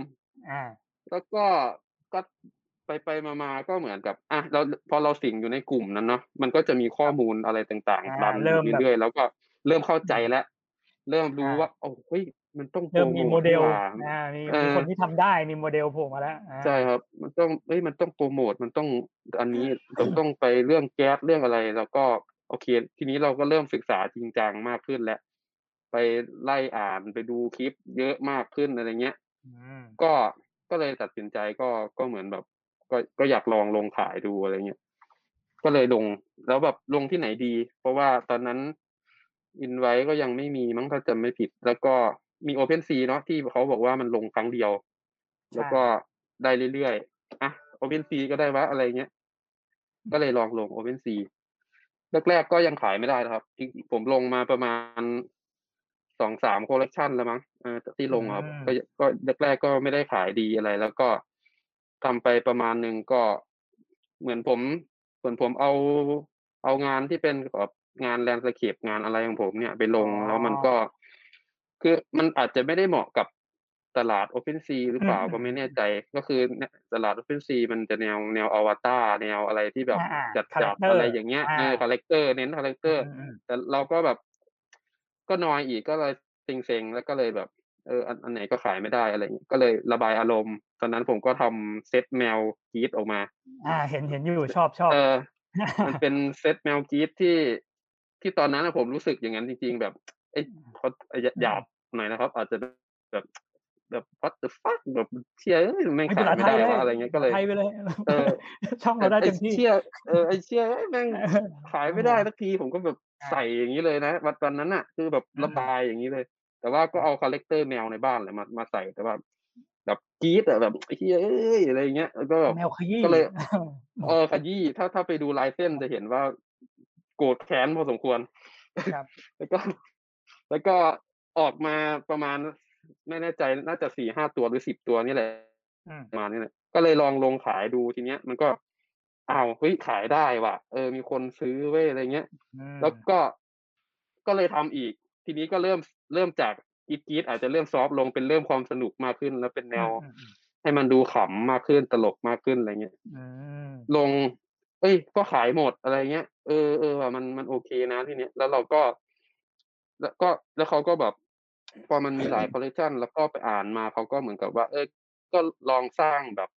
อ่า แล้วก็ก็ไปไปมาๆก็เหมือนกับ อะเราพอเราสิงอยู่ในกลุ่มนั้นเนาะมันก็จะมีข้อมูลอะไรต่างๆดันเรื่อยๆแล้วก็เริ่มเข้าใจแล้วเริ่มรู้ว่าโอ้เฮ้ยมันต้องเริ่มมีโมเดลอ่ามีมีคนที่ทำได้มีโมเดลโผล่มาแล้วใช่ครับ มันต้องเฮ้ยมันต้องโปรโมทมันต้องอันนี้ต้องต้องไปเรื่องแก๊สเรื่องอะไร แล้วก็โอเค ทีนี้เราก็เริ่มศึกษาจริงจังมากขึ้นแล้ว ไปไล่อ่านไปดูคลิปเยอะมากขึ้นอะไรเงี้ยก็ก็เลยตัดสินใจก็ก็เหมือนแบบ ก็ก็อยากลองลงขายดูอะไรเงี้ยก็เลยลงแล้วแบบลงที่ไหนดี เพราะว่าตอนนั้นอินไว้ก็ยังไม่มีมั้งถ้าจำไม่ผิด แล้วก็มี Open s เนาะที่เขาบอกว่ามันลงครั้งเดียว แล้วก็ได้เรื่อยๆอะ Open s ก็ได้วะอะไรเงี้ยก็เลยลองลง Open s แรกๆก็ยังขายไม่ได้นะครับ ผมลงมาประมาณ สองสามคอลเลกชันแล้วมั้งเออที่ลงครับก็ก็แรกๆก็ไม่ได้ขายดีอะไร แล้วก็ทำไปประมาณหนึ่งก็เหมือนผมเหมือนผมเอาเอางานที่เป็นแบบงาน landscape งานอะไรของผมเนี่ยไปลงแล้วมันก็ คือมันอาจจะไม่ได้เหมาะกับตลาด Open s ีหรือเปล่าก็ไม่แน่ใจ ก็คือตลาด Open s ีมันจะแนวแนวอวตารแนวอะไรที่แบบจัดจัดอะไรอย่างเงี้ยเออ character เน้น character แต่เราก็แบบ ก็นอยอีกก็เลยเซ็งๆแล้วก็เลยแบบ เอออันไหนก็ขายไม่ได้อะไรก็เลยระบายอารมณ์ ตอนนั้นผมก็ทำเซตแมวกีดออกมา อ่า เห็นเห็นอยู่ชอบชอบเออมันเป็นเซตแมวกีดที่ที่ตอนนั้นผมรู้สึกอย่างนั้นจริง ๆ แบบไอ้เขาหยาบหน่อยนะครับ อาจจะแบบแบบ what the fuck แบบเชียแม่งขายไม่ได้ว่าอะไรเงี้ยก็เลยเออช่องเราได้เต็มที่เชียเออไอเชียแม่งขายไม่ได้สักทีผมก็แบบ ใส่อย่างนี้เลยนะวันวันนั้นอะ คือแบบระบายอย่างนี้เลย แต่ว่าก็เอาคาแรคเตอร์แมวในบ้านเลยมามาใส่แต่ว่าแบบกีดอะแบบเฮียเอ้ยอะไรเงี้ยแล้วก็แมวขยี้ก็เลยเออขยี้ถ้าถ้าไปดูลายเส้นจะเห็นว่า โกรธแค้นพอสมควรแล้วก็ แล้วก็ออกมาประมาณไม่แน่ใจน่าจะสี่ห้าตัวหรือสิบตัวนี่แหละมานี่แหละก็เลยลองลงขายดูทีเนี้ย มันก็ อ้าวเฮ้ยขายได้ว่ะ เออ มีคนซื้อเว้ยอะไรเงี้ย แล้วก็ก็เลยทำอีก ทีนี้ก็เริ่มเริ่มจากกีดกีดอาจจะเริ่ม soft ลงเป็นเริ่มความสนุกมากขึ้น แล้วเป็นแนว ให้มันดูขำมากขึ้นตลกมากขึ้นอะไรเงี้ยลง เอ้ย ก็ขายหมดอะไรเงี้ยเออเออว่ามันมันโอเคนะทีเนี้ยแล้วเราก็ แล้วก็แล้วเขาก็แบบพอมันมีหลายคอลเลคชันแล้วก็ไปอ่านมาเขาก็เหมือนกับว่า เออก็ลองสร้างแบบ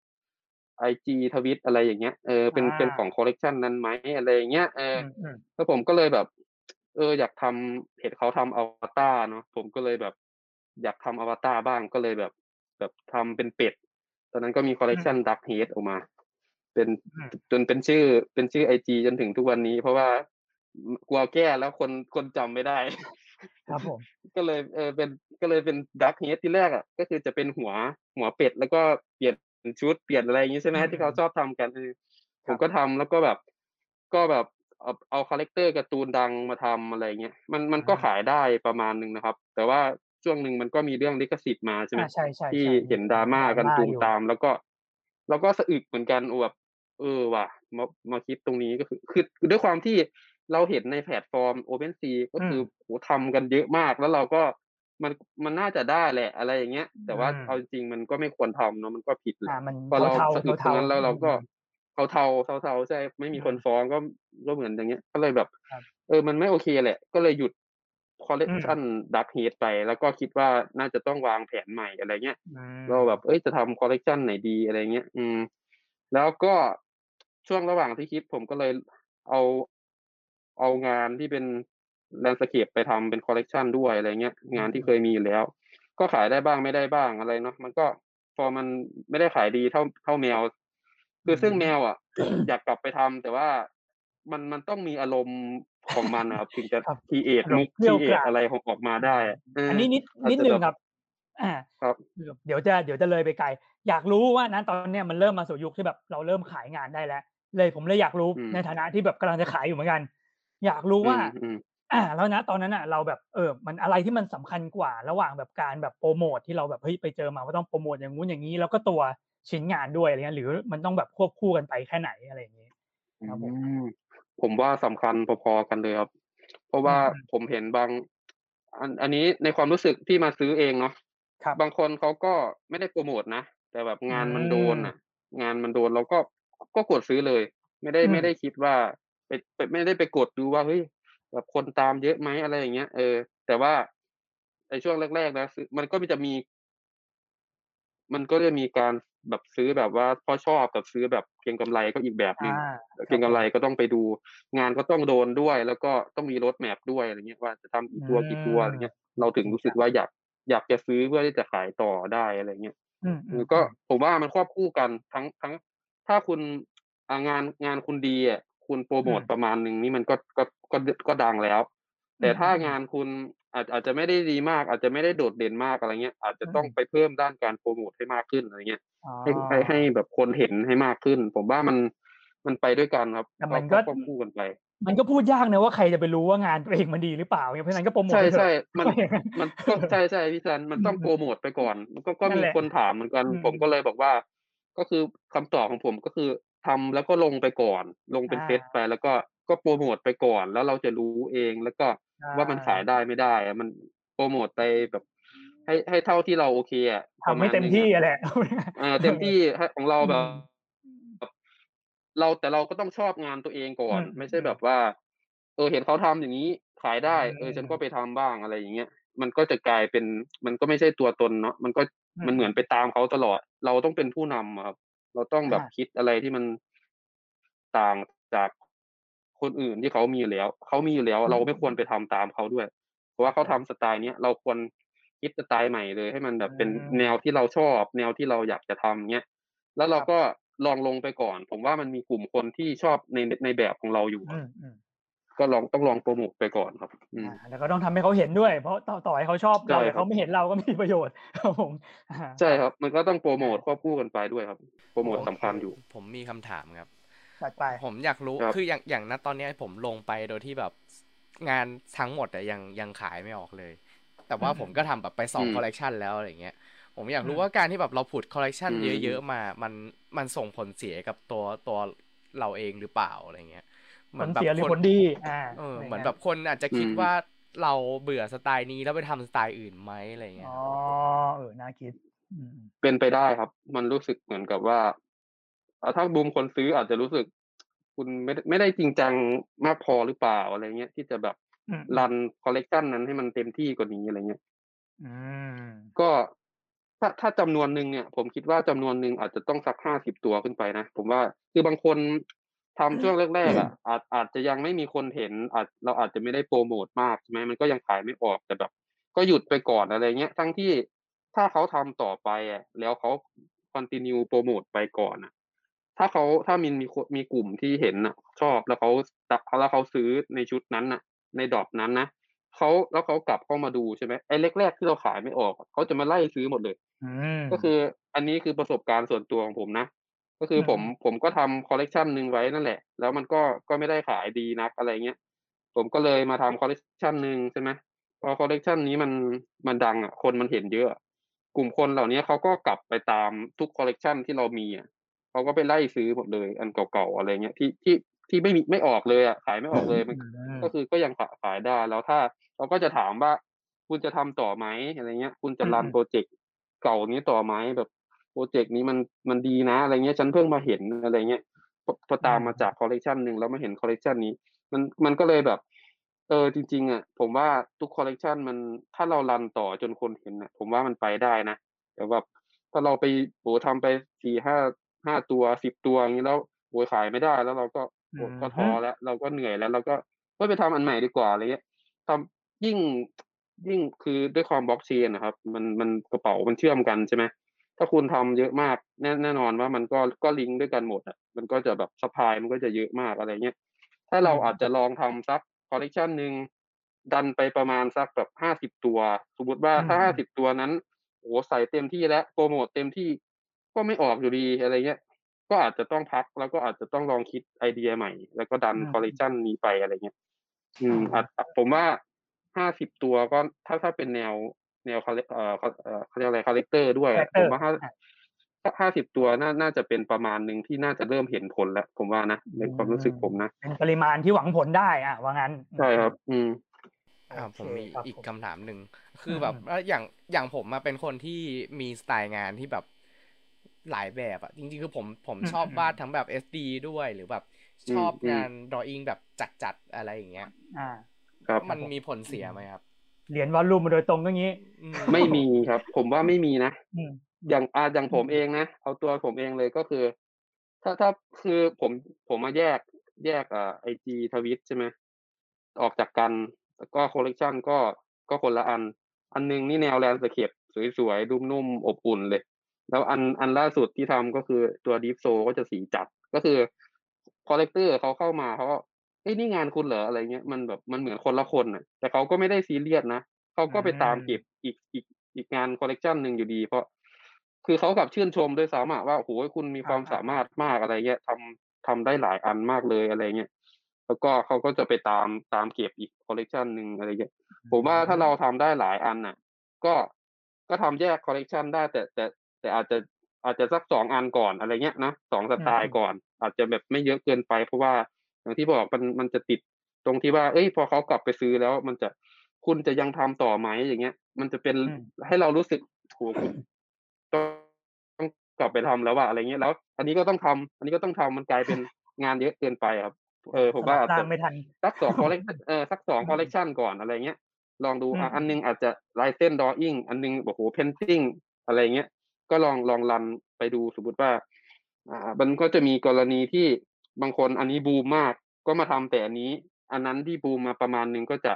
ไอจีทวิตอะไรอย่างเงี้ยเออเป็นเป็นของคอลเลกชันนั้นไหมอะไรอย่างเงี้ยเออแล้วผมก็เลยแบบ เออ อยากทำเห็นเขาทำอวตารเนาะผมก็เลยแบบ อยากทำอวตารบ้างก็เลยแบบ แบบทำเป็นเป็ด ตอนนั้นก็มีคอลเลกชัน Duck Head ออกมา เป็นจนเป็นชื่อเป็นชื่อไอจีจนถึงทุกวันนี้ เพราะว่ากลัวแก้แล้วคนคนจำไม่ได้ ครับผมก็เลยเออเป็นก็เลยเป็น Duck Head ที่แรกอะก็คือจะเป็นหัวหัวเป็ด แล้วก็เปลี่ยน ชุดเปลี่ยนอะไรอย่างนี้ใช่ไหมที่เขาชอบทำกันผมก็ทำแล้วก็แบบ ก็แบบเอาเอาคาแรคเตอร์การ์ตูนดังมาทำอะไรเงี้ยมันมันก็ขายได้ประมาณนึงนะครับ แต่ว่าช่วงหนึ่งมันก็มีเรื่องลิขสิทธิ์มาใช่ไหมที่เห็นดราม่ากันตูมตาม แล้วก็ แล้วก็สะอึกเหมือนกันแบบเออว่ะมามาคิดตรงนี้ก็คือคือด้วยความที่เราเห็นในแพลตฟอร์ม OpenSea ก็คือโหทำกันเยอะมาก แล้วเราก็ มันมันน่าจะได้แหละ อะไรอย่างเงี้ย แต่ว่าเอาจริงมันก็ไม่ควรทำเนาะมันก็ผิดแหละพอเราสะอึกตรงนั้นแล้วเราก็เขาเทาเทาเทาใช่ไม่มีคนฟ้องก็ก็เหมือนอย่างเงี้ย ก็เลยแบบ เออมันไม่โอเคแหละ ก็เลยหยุดคอลเลคชัน Duck Head ไป แล้วก็คิดว่าน่าจะต้องวางแผนใหม่อะไรเงี้ยเราแบบเอ้ยจะทำคอลเลคชันไหนดีอะไรเงี้ยอืม แล้วก็ช่วงระหว่างที่คิดผมก็เลยเอาเอางานที่เป็น landscape ไปทำเป็นคอลเลกชันด้วยอะไรเงี้ยงานที่เคยมีอยู่แล้ว ก็ขายได้บ้างไม่ได้บ้างอะไรเนาะมันก็พอมันไม่ได้ขายดีเท่าเท่าแมว คือซึ่งแมวอะ อยากกลับไปทำแต่ว่ามันมันต้องมีอารมณ์ของมันนะครับถึงจะทีเอทมุกทีเอทอะไรของออกมาได้อันนี้นิดนิดนึงครับ อ่าครับ เดี๋ยวจะเดี๋ยวจะเลยไปไกล อยากรู้ว่านั้นตอนเนี้ยมันเริ่มมาสู่ยุคที่แบบเราเริ่มขายงานได้แล้ว เลยผมเลยอยากรู้ในฐานะที่แบบกำลังจะขายอยู่เหมือนกัน อยากรู้ว่า อ่าแล้วนะตอนนั้นอะเราแบบเออมันอะไรที่มันสำคัญกว่าระหว่างแบบการแบบโปรโมทที่เราแบบเฮ้ยไปเจอมาว่าต้องโปรโมทอย่างงู้นอย่างนี้ แล้วก็ตัวชิ้นงานด้วยอะไรเงี้ยหรือมันต้องแบบควบคู่กันไปแค่ไหนอะไรอย่างนี้ครับผมผมว่าสำคัญพอๆกันเลยครับเพราะว่าผมเห็นบางอันอันนี้ในความรู้สึกที่มาซื้อเองเนาะบางคนเขาก็ไม่ได้โปรโมทนะแต่แบบงานมันโดนอะ งานมันโดนเราก็ก็กดซื้อเลย ไม่ได้ไม่ได้คิดว่าไปไม่ได้ไปกดดูว่าเฮ้ย แบบคนตามเยอะไหมอะไรอย่างเงี้ยเออ แต่ว่าในช่วงแรกๆนะมันก็จะมี มันก็จะมีการแบบซื้อแบบว่าเพราะชอบกับซื้อแบบเก็งกำไรก็อีกแบบนึงเก็งกำไรก็ต้องไปดู งานก็ต้องโดนด้วย แล้วก็ต้องมีรถแมพด้วยอะไรเงี้ยว่าจะทำกี่ตัวกี่ตัวอะไรเงี้ย เราถึงรู้สึกว่าอยากอยากจะซื้อเพื่อที่จะขายต่อได้อะไรเงี้ยก็ผมว่ามันควบคู่กันทั้งทั้ง ถ้าคุณงานงานคุณดีอะ คุณโปรโมทประมาณหนึ่งนี่มันก็ก็ก็ก็ดังแล้ว แต่ถ้างานคุณอาจอาจจะไม่ได้ดีมาก อาจจะไม่ได้โดดเด่นมากอะไรเงี้ย อาจจะต้องไปเพิ่มด้านการโปรโมทให้มากขึ้นอะไรเงี้ยให้ให้ให้แบบคนเห็นให้มากขึ้น ผมว่ามันมันไปด้วยกันครับแต่มันก็คู่กันไปมันก็พูดยากนะว่าใครจะไปรู้ว่างานตัวเองมันดีหรือเปล่าเพราะฉะนั้นก็โปรโมทใช่ใช่มันมันก็ใช่ใช่พี่จันมันต้องโปรโมทไปก่อนก็ก็มีคนถามเหมือนกัน ผมก็เลยบอกว่า ก็คือคำตอบของผมก็คือ ทำแล้วก็ลงไปก่อน ลงเป็นเฟซไปแล้วก็ก็โปรโมทไปก่อน แล้วเราจะรู้เองแล้วก็ว่ามันขายได้ไม่ได้มันโปรโมทไปแบบให้ให้เท่าที่เราโอเคอะทำไม่เต็มที่แหละเออเต็มที่ของเราแบบ เราแต่เราก็ต้องชอบงานตัวเองก่อน ไม่ใช่แบบว่า เออเห็นเขาทำอย่างนี้ขายได้ เออฉันก็ไปทำบ้างอะไรอย่างเงี้ยมันก็จะกลายเป็น มันก็ไม่ใช่ตัวตนเนาะมันก็มันเหมือนไปตามเขาตลอด เราต้องเป็นผู้นำครับ เราต้องแบบคิดอะไรที่มันต่างจากคนอื่นที่เขามีอยู่แล้ว เขามีอยู่แล้ว เราไม่ควรไปทำตามเขาด้วย เพราะว่าเขาทำสไตล์เนี้ยเราควรคิดสไตล์ใหม่เลย ให้มันแบบเป็นแนวที่เราชอบ แนวที่เราอยากจะทำเนี้ยแล้วเราก็ลองลงไปก่อน ผมว่ามันมีกลุ่มคนที่ชอบในในแบบของเราอยู่ ก็ลองต้องลองโปรโมทไปก่อนครับอืแล้วก็ต้องทำให้เขาเห็นด้วย เพราะต่อต่อให้เขาชอบเราแต่เขาไม่เห็นเราก็มีประโยชน์ครับผมใช่ครับ มันก็ต้องโปรโมทควบคู่กันไปด้วยครับ โปรโมทสำคัญอยู่ ผมมีคำถามครับไปผมอยากรู้คืออย่างอย่างณตอนนี้ผมลงไปโดยที่แบบงานทั้งหมดแต่ยังยังขายไม่ออกเลย แต่ว่าผมก็ทำแบบไปสองคอลเลกชันแล้วอะไรเงี้ยผมอยากรู้ว่าการที่แบบเราผุดคอลเลกชันเยอะๆมา มันมันส่งผลเสียกับตัวตัวเราเองหรือเปล่าอะไรเงี้ย เหมือนแบบคนดีอ่าเออเหมือนแบบคนอาจจะคิดว่าเราเบื่อสไตล์นี้แล้วไปทำสไตล์อื่นไหมอะไรเงี้ยอ๋อเออน่าคิดเป็นไปได้ครับ มันรู้สึกเหมือนกับว่าถ้าบูมคนซื้ออาจจะรู้สึก คุณไม่ไม่ได้จริงจังมากพอหรือเปล่าอะไรเงี้ยที่จะแบบรันคอลเลกชันนั้นให้มันเต็มที่กว่านี้อะไรเงี้ยก็ถ้าถ้าจำนวนหนึ่งเนี่ย ผมคิดว่าจำนวนหนึ่งอาจจะต้องสักห้าสิบตัวขึ้นไปนะ ผมว่าคือบางคน ทำช่วงแรกๆอะอาจอาจจะยังไม่มีคนเห็นอาจเราอาจจะไม่ได้โปรโมทมากใช่ไหมมันก็ยังขายไม่ออกแต่แบบ ก็หยุดไปก่อนอะไรเงี้ยทั้งที่ถ้าเขาทำต่อไปอะแล้วเขาcontinue โปรโมทไปก่อนอะ ถ้าเขาถ้ามินมีมีกลุ่มที่เห็นอะ ชอบแล้วเขาแล้วเขาซื้อในชุดนั้นอะ ในดอกนั้นนะเขาแล้วเขากลับเข้ามาดูใช่ไหมไอ้แรกๆที่เราขายไม่ออกเขาจะมาไล่ซื้อหมดเลยก็คือ อันนี้คือประสบการณ์ส่วนตัวของผมนะ ก็คือผมผมก็ทำคอลเลกชันหนึ่งไว้นั่นแหละ แล้วมันก็ก็ไม่ได้ขายดีนักอะไรเงี้ยผมก็เลยมาทำคอลเลกชันหนึ่งใช่ไหมพอคอลเลกชันนี้มันมันดังอะคนมันเห็นเยอะ กลุ่มคนเหล่านี้เขาก็กลับไปตามทุกคอลเลกชันที่เรามีอะเขาก็ไปไล่ซื้อหมดเลย อันเก่าๆอะไรเงี้ยที่ที่ที่ไม่มีไม่ออกเลยอะขายไม่ออกเลยมันก็คือก็ยังขายได้แล้วถ้าเราก็จะถามว่าคุณจะทำต่อไหมอะไรเงี้ย คุณจะ run โปรเจกต์เก่านี้ต่อไหมแบบโปร เจกต์นี้มันมันดีนะอะไรเงี้ยฉันเพิ่งมาเห็นอะไรเงี้ยพอตามมาจากคอลเลกชันหนึ่งแล้วมาเห็นคอลเลกชันนี้ มันมันก็เลยแบบ เออจริง ๆอะผมว่าทุกคอลเลกชันมันถ้าเรารันต่อจนคนเห็นอะ ผมว่ามันไปได้นะแต่ว่าถ้าเราไปโหทำไปสี่ห้าห้าตัวสิบตัวอย่างนี้แล้วโหขายไม่ได้แล้วเราก็ก็ท้อแล้ว เราก็เหนื่อยแล้ว เราก็ก็ไปทำอันใหม่ดีกว่าอะไรเงี้ยทำยิ่งยิ่งคือด้วยความบล็อกเชนนะครับ มันมันกระเป๋ามันเชื่อมกันใช่ไหม ถ้าคุณทำเยอะมากแน่แน่นอนว่ามันก็ก็ลิงก์ด้วยกันหมดอะมันก็จะแบบ supply มันก็จะเยอะมากอะไรเงี้ยถ้าเราอาจจะลองทำสักคอลเลกชันหนึ่งดันไปประมาณสักแบบห้าสิบตัว สมมติว่าถ้าห้าสิบตัวนั้นโอ้ใส่เต็มที่แล้วโปรโมทเต็มที่ก็ไม่ออกอยู่ดีอะไรเงี้ยก็อาจจะต้องพักแล้วก็อาจจะต้องลองคิดไอเดียใหม่ แล้วก็ดันคอลเลกชันนี้ไปอะไรเงี้ย อืมอาจผมว่าห้าสิบตัวก็ถ้าถ้าเป็นแนว แนวเขาเอ่อเขาเรียกอะไรคาแรคเตอร์ด้วย ผมว่าห้าห้าสิบตัวน่าน่าจะเป็นประมาณหนึ่งที่น่าจะเริ่มเห็นผลแล้ว ผมว่านะในความรู้สึกผมนะเป็นปริมาณที่หวังผลได้อะว่างั้นใช่ครับ อืมอ่าผมมีอีกคำถามหนึ่งคือแบบอย่างอย่างผมมาเป็นคนที่มีสไตล์งานที่แบบหลายแบบอะจริงๆคือผมผมชอบวาดทั้งแบบ SD ด้วยหรือแบบชอบงาน drawing แบบจัดๆอะไรอย่างเงี้ย อ่ามันมีผลเสียไหมครับ เหรียญ volume มาโดยตรงก็งี้ ไม่มีครับ ผมว่าไม่มีนะอย่างอาอย่างผมเองนะเอาตัวผมเองเลยก็คือ ถ้าถ้าคือผมผมมาแยกแยกอ่าไอจีทวิตใช่ไหมออกจากกันแล้วก็คอลเลกชันก็ก็คนละอัน อันนึงนี่แนว landscape สวยๆนุ่มๆอบอุ่นเลย แล้วอันอันล่าสุดที่ทำก็คือตัวดีฟโซก็จะสีจัดก็คือcollector เขาเข้ามาเขา เอ้ยนี่งานคุณเหรออะไรเงี้ยมันแบบมันเหมือนคนละคนอะ แต่เขาก็ไม่ได้ซีเรียสนะเขาก็ไปตามเก็บอีกอีกอีกงานคอลเลกชันหนึ่งอยู่ดี เพราะ คือเขากับชื่นชมด้วยซ้ำว่าโอ้โหคุณมีความสามารถมากอะไรเงี้ยททำได้หลายอันมากเลยอะไรเงี้ยแล้วก็เขาก็จะไปตามตามเก็บอีกคอลเลกชันหนึ่งอะไรเงี้ยผมว่าถ้าเราทำได้หลายอันน่ะ ก็ก็ทำแยกคอลเลกชันได้แต่แต่แต่อาจจะอาจจะสักสองอันก่อนอะไรเงี้ยนะสองสไตล์ก่อน อาจจะแบบไม่เยอะเกินไปเพราะว่า อย่างที่บอกมันมันจะติดตรงที่ว่า เอ้ย พอเขากลับไปซื้อแล้ว มันจะคุณจะยังทำต่อไหมอย่างเงี้ย มันจะเป็นให้เรารู้สึกโหคุณต้องกลับไปทำแล้วว่าอะไรเงี้ยแล้ว อันนี้ก็ต้องทำอันนี้ก็ต้องทำมันกลายเป็นงานเยอะเกินไปครับ เออผมว่าอาจจะสักสองคอลเลกเออสักสองคอลเลกชันก่อนอะไรเงี้ยลองดูอะอันนึงอาจจะลายเส้น drawing อันนึงโอ้โห painting อะไรเงี้ยก็ลองลอง run ไปดูสมมติว่า อ่า มันก็จะมีกรณีที่ บางคนอันนี้บูมมากก็มาทำแต่อันนี้ อันนั้นที่บูมมาประมาณนึงก็จะ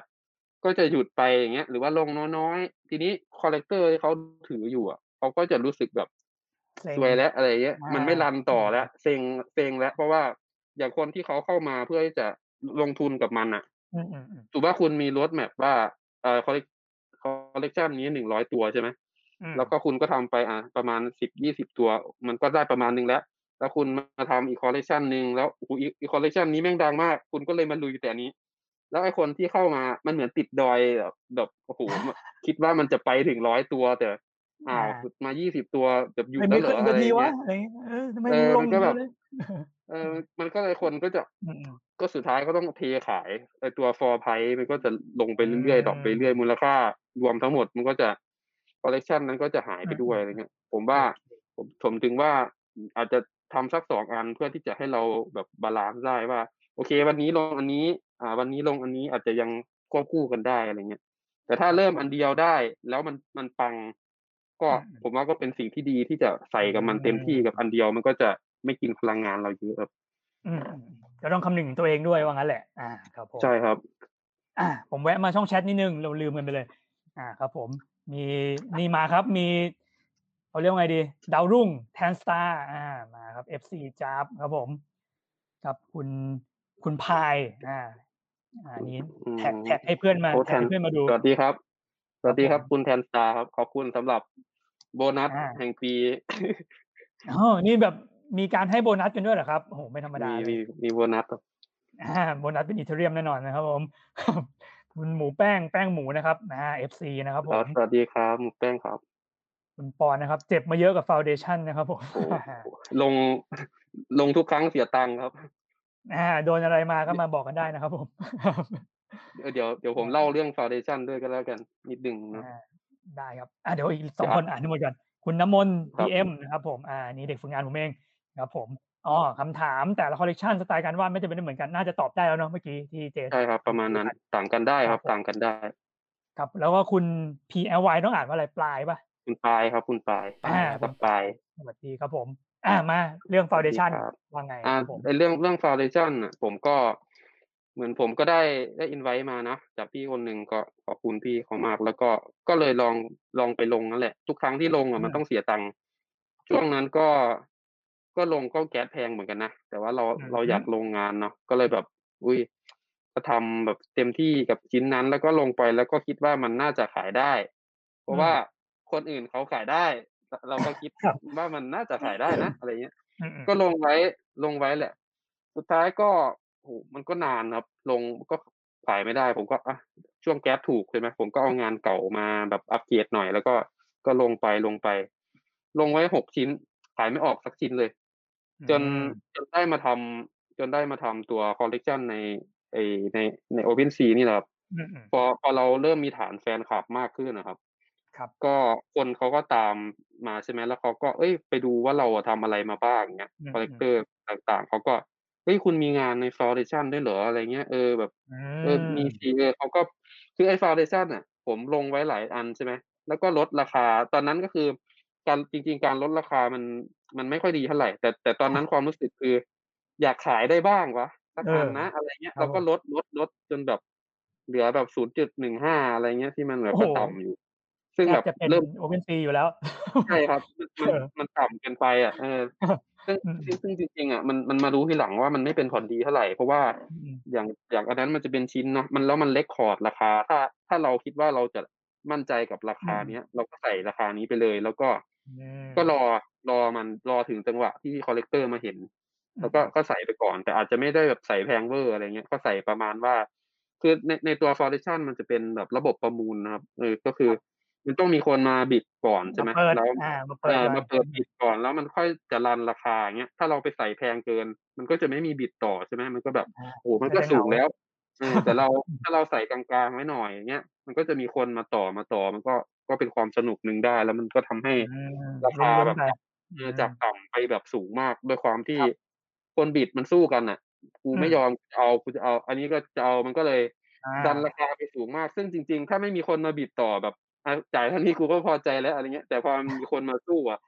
ก็จะหยุดไปอย่างเงี้ย หรือว่าลงน้อยๆ ทีนี้ collector ที่เขาถืออยู่อะเขาก็จะรู้สึกแบบสวยแล้วอะไรเงี้ย มันไม่ run ต่อแล้วเซ็งเซ็งแล้ว เพราะว่าอย่างคนที่เขาเข้ามาเพื่อที่จะลงทุนกับมันอะถือว่าคุณมี roadmap ว่าเอ่อคอลเลกชันนี้หนึ่งร้อยตัวใช่ไหมแล้วก็คุณก็ทำไปอะประมาณสิบยี่สิบตัว มันก็ได้ประมาณนึงแล้ว แล้วคุณมาทำอีกคอลเลกชันหนึ่งแล้วอีกคอลเลกชันนี้แม่งดังมาก คุณก็เลยมาลุยแต่นี้ แล้วไอ้คนที่เข้ามามันเหมือนติดดอยแบบโอ้โหคิดว่ามันจะไปถึงร้อยตัวแต่อ้าวมายี่สิบตัวแบบอยู่ได้เหรออะไรเงี้ยเออมันก็แบบเออมันก็เลยคนก็จะก็สุดท้ายก็ต้องเทขายไอ้ตัว floor price มันก็จะลงไปเรื่อยๆดอกไปเรื่อยมูลค่ารวมทั้งหมดมันก็จะคอลเลกชันนั้นก็จะหายไปด้วยอะไรเงี้ยผมว่าผมผมถึงว่าอาจจะ ทำสักสองอันเพื่อที่จะให้เราแบบ balance ได้ว่า โอเค วันนี้ลงอันนี้ อ่า วันนี้ลงอันนี้อาจจะยังควบคู่กันได้อะไรเงี้ยแต่ถ้าเริ่มอันเดียวได้แล้วมันมันปัง ก็ผมว่าก็เป็นสิ่งที่ดีที่จะใส่กับมันเต็มที่กับอันเดียวมันก็จะไม่กินพลังงานเราเยอะครับก็ต้องคำนึงตัวเองด้วยว่างั้นแหละ อ่า ครับผมใช่ครับ อ่า ผมแวะมาช่องแชทนิดนึงเราลืมกันไปเลย อ่า ครับ ผม มีนี่มาครับ มี เขาเรียกว่าไงดี ดาวรุ่งแทนสตาร์อ่ามาครับ FC จับครับผมกับคุณคุณพายอ่าอันนี้แท็กแท็กให้เพื่อนมาแท็กให้เพื่อนมาดูสวัสดีครับ สวัสดีครับ คุณแทนสตาร์ครับ ขอบคุณสำหรับโบนัสแห่งปีอ๋อนี่แบบมีการให้โบนัสกันด้วยเหรอครับโอ้โหไม่ธรรมดามีมีโบนัสอ่าโบนัสเป็น Ethereum แน่นอนนะครับผมคุณหมูแป้งแป้งหมูนะครับนะ FC นะครับผมสวัสดีครับหมูแป้งครับ คุณปอนนะครับ เจ็บมาเยอะกับ Foundation นะครับผมลงลงทุกครั้งเสียตังค์ครับ อ่า โดนอะไรมาก็มาบอกกันได้นะครับผม เดี๋ยวเดี๋ยวผมเล่าเรื่อง Foundation ด้วยก็แล้วกัน นิดนึงนะได้ครับอ่าเดี๋ยวอีกสองคนอ่านทั้งหมดกันคุณน้ำมนต์ PM นะครับผมอ่านี่เด็กฝึกงานผมเองครับผมอ๋อคำถามแต่ละคอลเลกชันสไตล์การวาดไม่จำเป็นเหมือนกันน่าจะตอบได้แล้วเนาะเมื่อกี้ที่เจใช่ครับ ประมาณนั้นต่างกันได้ครับ ต่างกันได้ ครับ แล้วก็คุณ PLY ต้องอ่านว่าอะไรปลายปะ คุณปลายครับคุณปลายอ่าปลายสวัสดีครับผม อ่ามาเรื่อง Foundation ว่าไงอ่าเรื่องเรื่องฟาวเดชั่นอะผมก็เหมือนผมก็ได้ได้อินไว้มานะจากพี่คนหนึ่งก็ขอบคุณพี่เขามาก แล้วก็ก็เลยลองลองไปลงนั่นแหละ ทุกครั้งที่ลงอะมันต้องเสียตังค์ช่วงนั้นก็ก็ลงก็แก๊สแพงเหมือนกันนะแต่ว่าเราเราอยากลงงานเนาะก็เลยแบบ อุ้ยก็ทำแบบเต็มที่กับชิ้นนั้น แล้วก็ลงไปแล้วก็คิดว่ามันน่าจะขายได้ เพราะว่า คนอื่นเขาขายได้ เราก็คิดว่ามันน่าจะขายได้นะอะไรเงี้ย ก็ลงไว้ลงไว้แหละ สุดท้ายก็โหมันก็นานครับ ลงก็ขายไม่ได้ ผมก็อะช่วงแก๊สถูกใช่ไหมผมก็เอางานเก่ามาแบบอัปเกรดหน่อย แล้วก็ก็ลงไปลงไป ลงไว้หกชิ้น ขายไม่ออกสักชิ้นเลย จนจนได้มาทำจนได้มาทำตัวคอลเลกชันในไอในใน OpenSea นี่แหละครับพอพอเราเริ่มมีฐานแฟนคลับมากขึ้นนะครับ ครับ ก็คนเขาก็ตามมาใช่ไหมแล้วเขาก็เอ้ยไปดูว่าเราทำอะไรมาบ้างเงี้ย collector ต่างๆเขาก็เฮ้ยคุณมีงานใน Foundation ด้วยเหรออะไรเงี้ยเออแบบเออมีสีเออเขาก็คือไอ้ Foundation อะ ผมลงไว้หลายอันใช่ไหมแล้วก็ลดราคา ตอนนั้นก็คือการจริง ๆ การลดราคามันมันไม่ค่อยดีเท่าไหร่ แต่แต่ตอนนั้นความรู้สึกคือ อยากขายได้บ้างวะสักอันนะอะไรเงี้ยเราก็ลดลดลดจนแบบเหลือแบบศูนย์จุดหนึ่งห้าอะไรเงี้ยที่มันแบบต่ำอยู่ ซึ่งแบบเริ่ม OpenSea อยู่แล้วใช่ครับ มันมันต่ำเกินไปอะเออซึ่งซึ่งจริงๆอะมันมันมารู้ทีหลังว่ามันไม่เป็นผลดีเท่าไหร่ เพราะว่าอย่างอย่างอันนั้นมันจะเป็นชิ้นเนาะมันแล้วมัน record ราคา ถ้าถ้าเราคิดว่าเราจะมั่นใจกับราคาเนี้ย เราก็ใส่ราคานี้ไปเลย แล้วก็ก็รอรอมันรอถึงจังหวะที่ collector มาเห็น แล้วก็ก็ใส่ไปก่อน แต่อาจจะไม่ได้แบบใส่แพงเวอร์อะไรเงี้ยก็ใส่ประมาณว่า คือในในตัวฟอร์เรชันมันจะเป็นแบบระบบประมูลนะครับเออก็คือ มันต้องมีคนมาบิดก่อนใช่ไหมแล้วมาเปิดมาเปิดบิดก่อน แล้วมันค่อยจะรันราคาเงี้ยถ้าเราไปใส่แพงเกิน มันก็จะไม่มีบิดต่อใช่ไหมมันก็แบบโอ้มันก็สูงแล้วแต่เราถ้าเราใส่กลางๆไว้หน่อยอย่างเงี้ยมันก็จะมีคนมาต่อมาต่อมันก็ก็เป็นความสนุกหนึ่งได้ แล้วมันก็ทำให้ราคาแบบจากต่ำไปแบบสูงมากด้วยความที่คน bid มันสู้กันอะกูไม่ยอมเอากูจะเอา อันนี้ก็จะเอามันก็เลยดันราคาไปสูงมาก ซึ่งจริง ๆ ถ้าไม่มีคนมา bid ต่อแบบ จ่ายเท่านี้กูก็พอใจแล้วอะไรเงี้ยแต่พอมีคนมาสู้อะ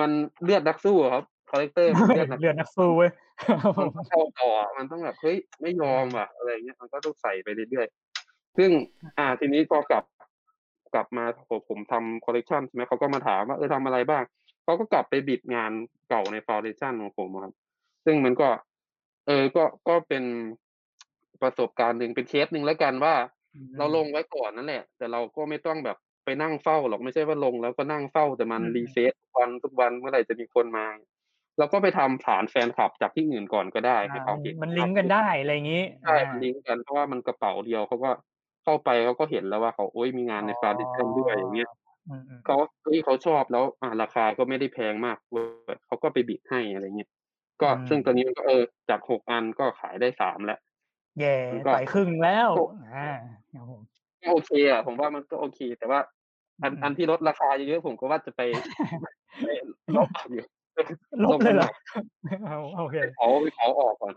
มันเลือดนักสู้ครับ collector เลือดเลือดนักสู้เว้ยมันต้องเข้าต่อมันต้องแบบเฮ้ยไม่ยอมอะอะไรเงี้ยมันก็ต้องใส่ไปเรื่อยๆซึ่งอ่าทีนี้พอกลับกลับมาผมทำคอลเลกชันใช่ไหมเขาก็มาถามว่าเออทำอะไรบ้างเขาก็กลับไป bid งานเก่าใน Foundation ของผมครับ ซึ่งมันก็ เออก็ก็เป็นประสบการณ์หนึ่งเป็นเคสหนึ่งแล้วกันว่า เราลงไว้ก่อนนั่นแหละ แต่เราก็ไม่ต้องแบบ ไปนั่งเฝ้าหรอกไม่ใช่ว่าลงแล้วก็นั่งเฝ้าแต่มัน refresh ทุกวันทุกวันเมื่อไหร่จะมีคนมาเราก็ไปทำฐานแฟนคลับจากที่อื่นก่อนก็ได้ให้เขาเห็นมันลิงก์กันได้อะไรอย่างนี้ใช่มันลิงก์กันเพราะว่ามันกระเป๋าเดียวเขาก็เข้าไปเขาก็เห็นแล้วว่าเขาโอ้ยมีงานใน Foundation ด้วยอย่างเงี้ยเขาเฮ้ยเขาชอบแล้วอ่าราคาก็ไม่ได้แพงมากเขาก็ไปบิดให้อะไรเงี้ยก็ซึ่งตอนนี้มันก็เออจากหกอันก็ขายได้สามแล้วแย่ไปครึ่งแล้วอ่า โอเคอะผมว่ามันก็โอเค แต่ว่า อันอันที่ลดราคาเยอะๆผมก็ว่าจะไปลบอยู่ลบเลยเหรอโอเคเขาเขาออกก่อน